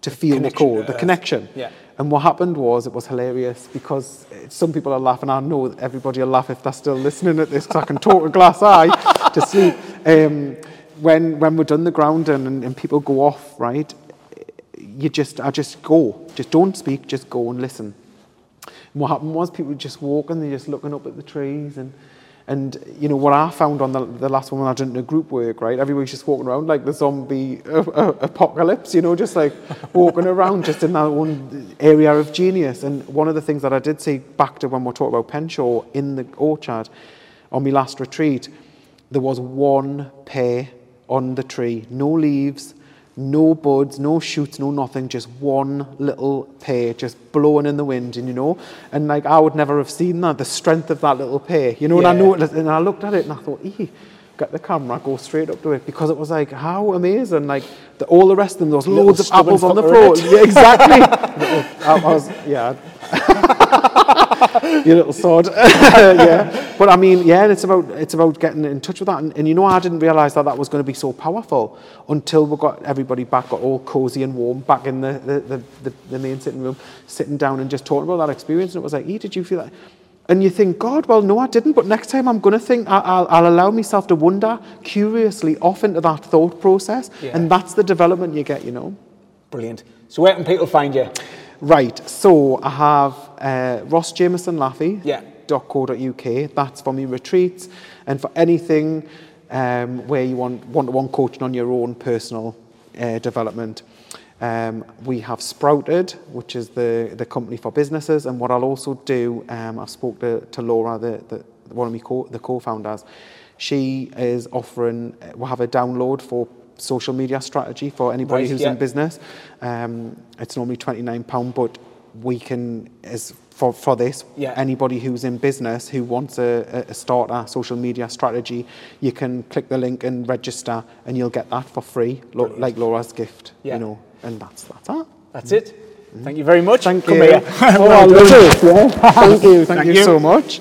[SPEAKER 2] to feel the cold the connection
[SPEAKER 1] Yeah.
[SPEAKER 2] and what happened was, it was hilarious because some people are laughing. I know that everybody will laugh if they're still listening at this because I can talk a glass eye [laughs] to sleep. Um, when, when we're done the grounding and, and people go off, right, you just, I just go. Just don't speak, just go and listen. And what happened was people were just walking, they're just looking up at the trees and, And you know what I found on the, the last one when I did the group work, right? Everybody's just walking around like the zombie uh, uh, apocalypse, you know, just like [laughs] walking around just in that one area of genius. And one of the things that I did see back to when we're talking about Penshaw in the orchard on my last retreat, there was one pear on the tree, no leaves, no buds, no shoots, no nothing, just one little pear just blowing in the wind, and you know, and like I would never have seen that, the strength of that little pear, you know, and I
[SPEAKER 1] Yeah.
[SPEAKER 2] know, and I looked at it and I thought, ee, get the camera, go straight up to it, because it was like, how amazing, like the, all the rest of them, there was loads of apples on the floor, yeah, exactly. [laughs] I, I was, yeah. [laughs] [laughs] you little sod. [laughs] yeah. But I mean, yeah, and it's about it's about getting in touch with that. And, and you know, I didn't realise that that was going to be so powerful until we got everybody back, got all cosy and warm, back in the the, the, the, the main sitting room, sitting down and just talking about that experience. And it was like, E, did you feel that? And you think, God, well, no, I didn't. But next time I'm going to think, I- I'll, I'll allow myself to wander curiously off into that thought process.
[SPEAKER 1] Yeah.
[SPEAKER 2] And that's the development you get, you know.
[SPEAKER 1] Brilliant. So where can people find you?
[SPEAKER 2] Right, so I have uh, Ross Jameson Laffy.
[SPEAKER 1] Yeah.
[SPEAKER 2] .co.uk. That's for me retreats and for anything um, where you want one-to-one coaching on your own personal uh, development. Um, we have Sprouted, which is the, the company for businesses, and what I'll also do, um, I spoke to, to Laura, the, the one of my co- the co-founders. She is offering, we'll have a download for social media strategy for anybody
[SPEAKER 1] Right,
[SPEAKER 2] who's
[SPEAKER 1] yeah.
[SPEAKER 2] in business. Um, it's normally £29, but we can, as for, for this,
[SPEAKER 1] Yeah.
[SPEAKER 2] anybody who's in business who wants a, a start a social media strategy, you can click the link and register, and you'll get that for free, lo- like Laura's gift,
[SPEAKER 1] Yeah.
[SPEAKER 2] you know, and that's that's that.
[SPEAKER 1] That's it. Thank you very much.
[SPEAKER 2] Thank
[SPEAKER 1] Come
[SPEAKER 2] you.
[SPEAKER 1] here. [laughs]
[SPEAKER 2] I. [laughs] Yeah. Thank you. Thank,
[SPEAKER 1] Thank
[SPEAKER 2] you
[SPEAKER 1] you.
[SPEAKER 2] so much.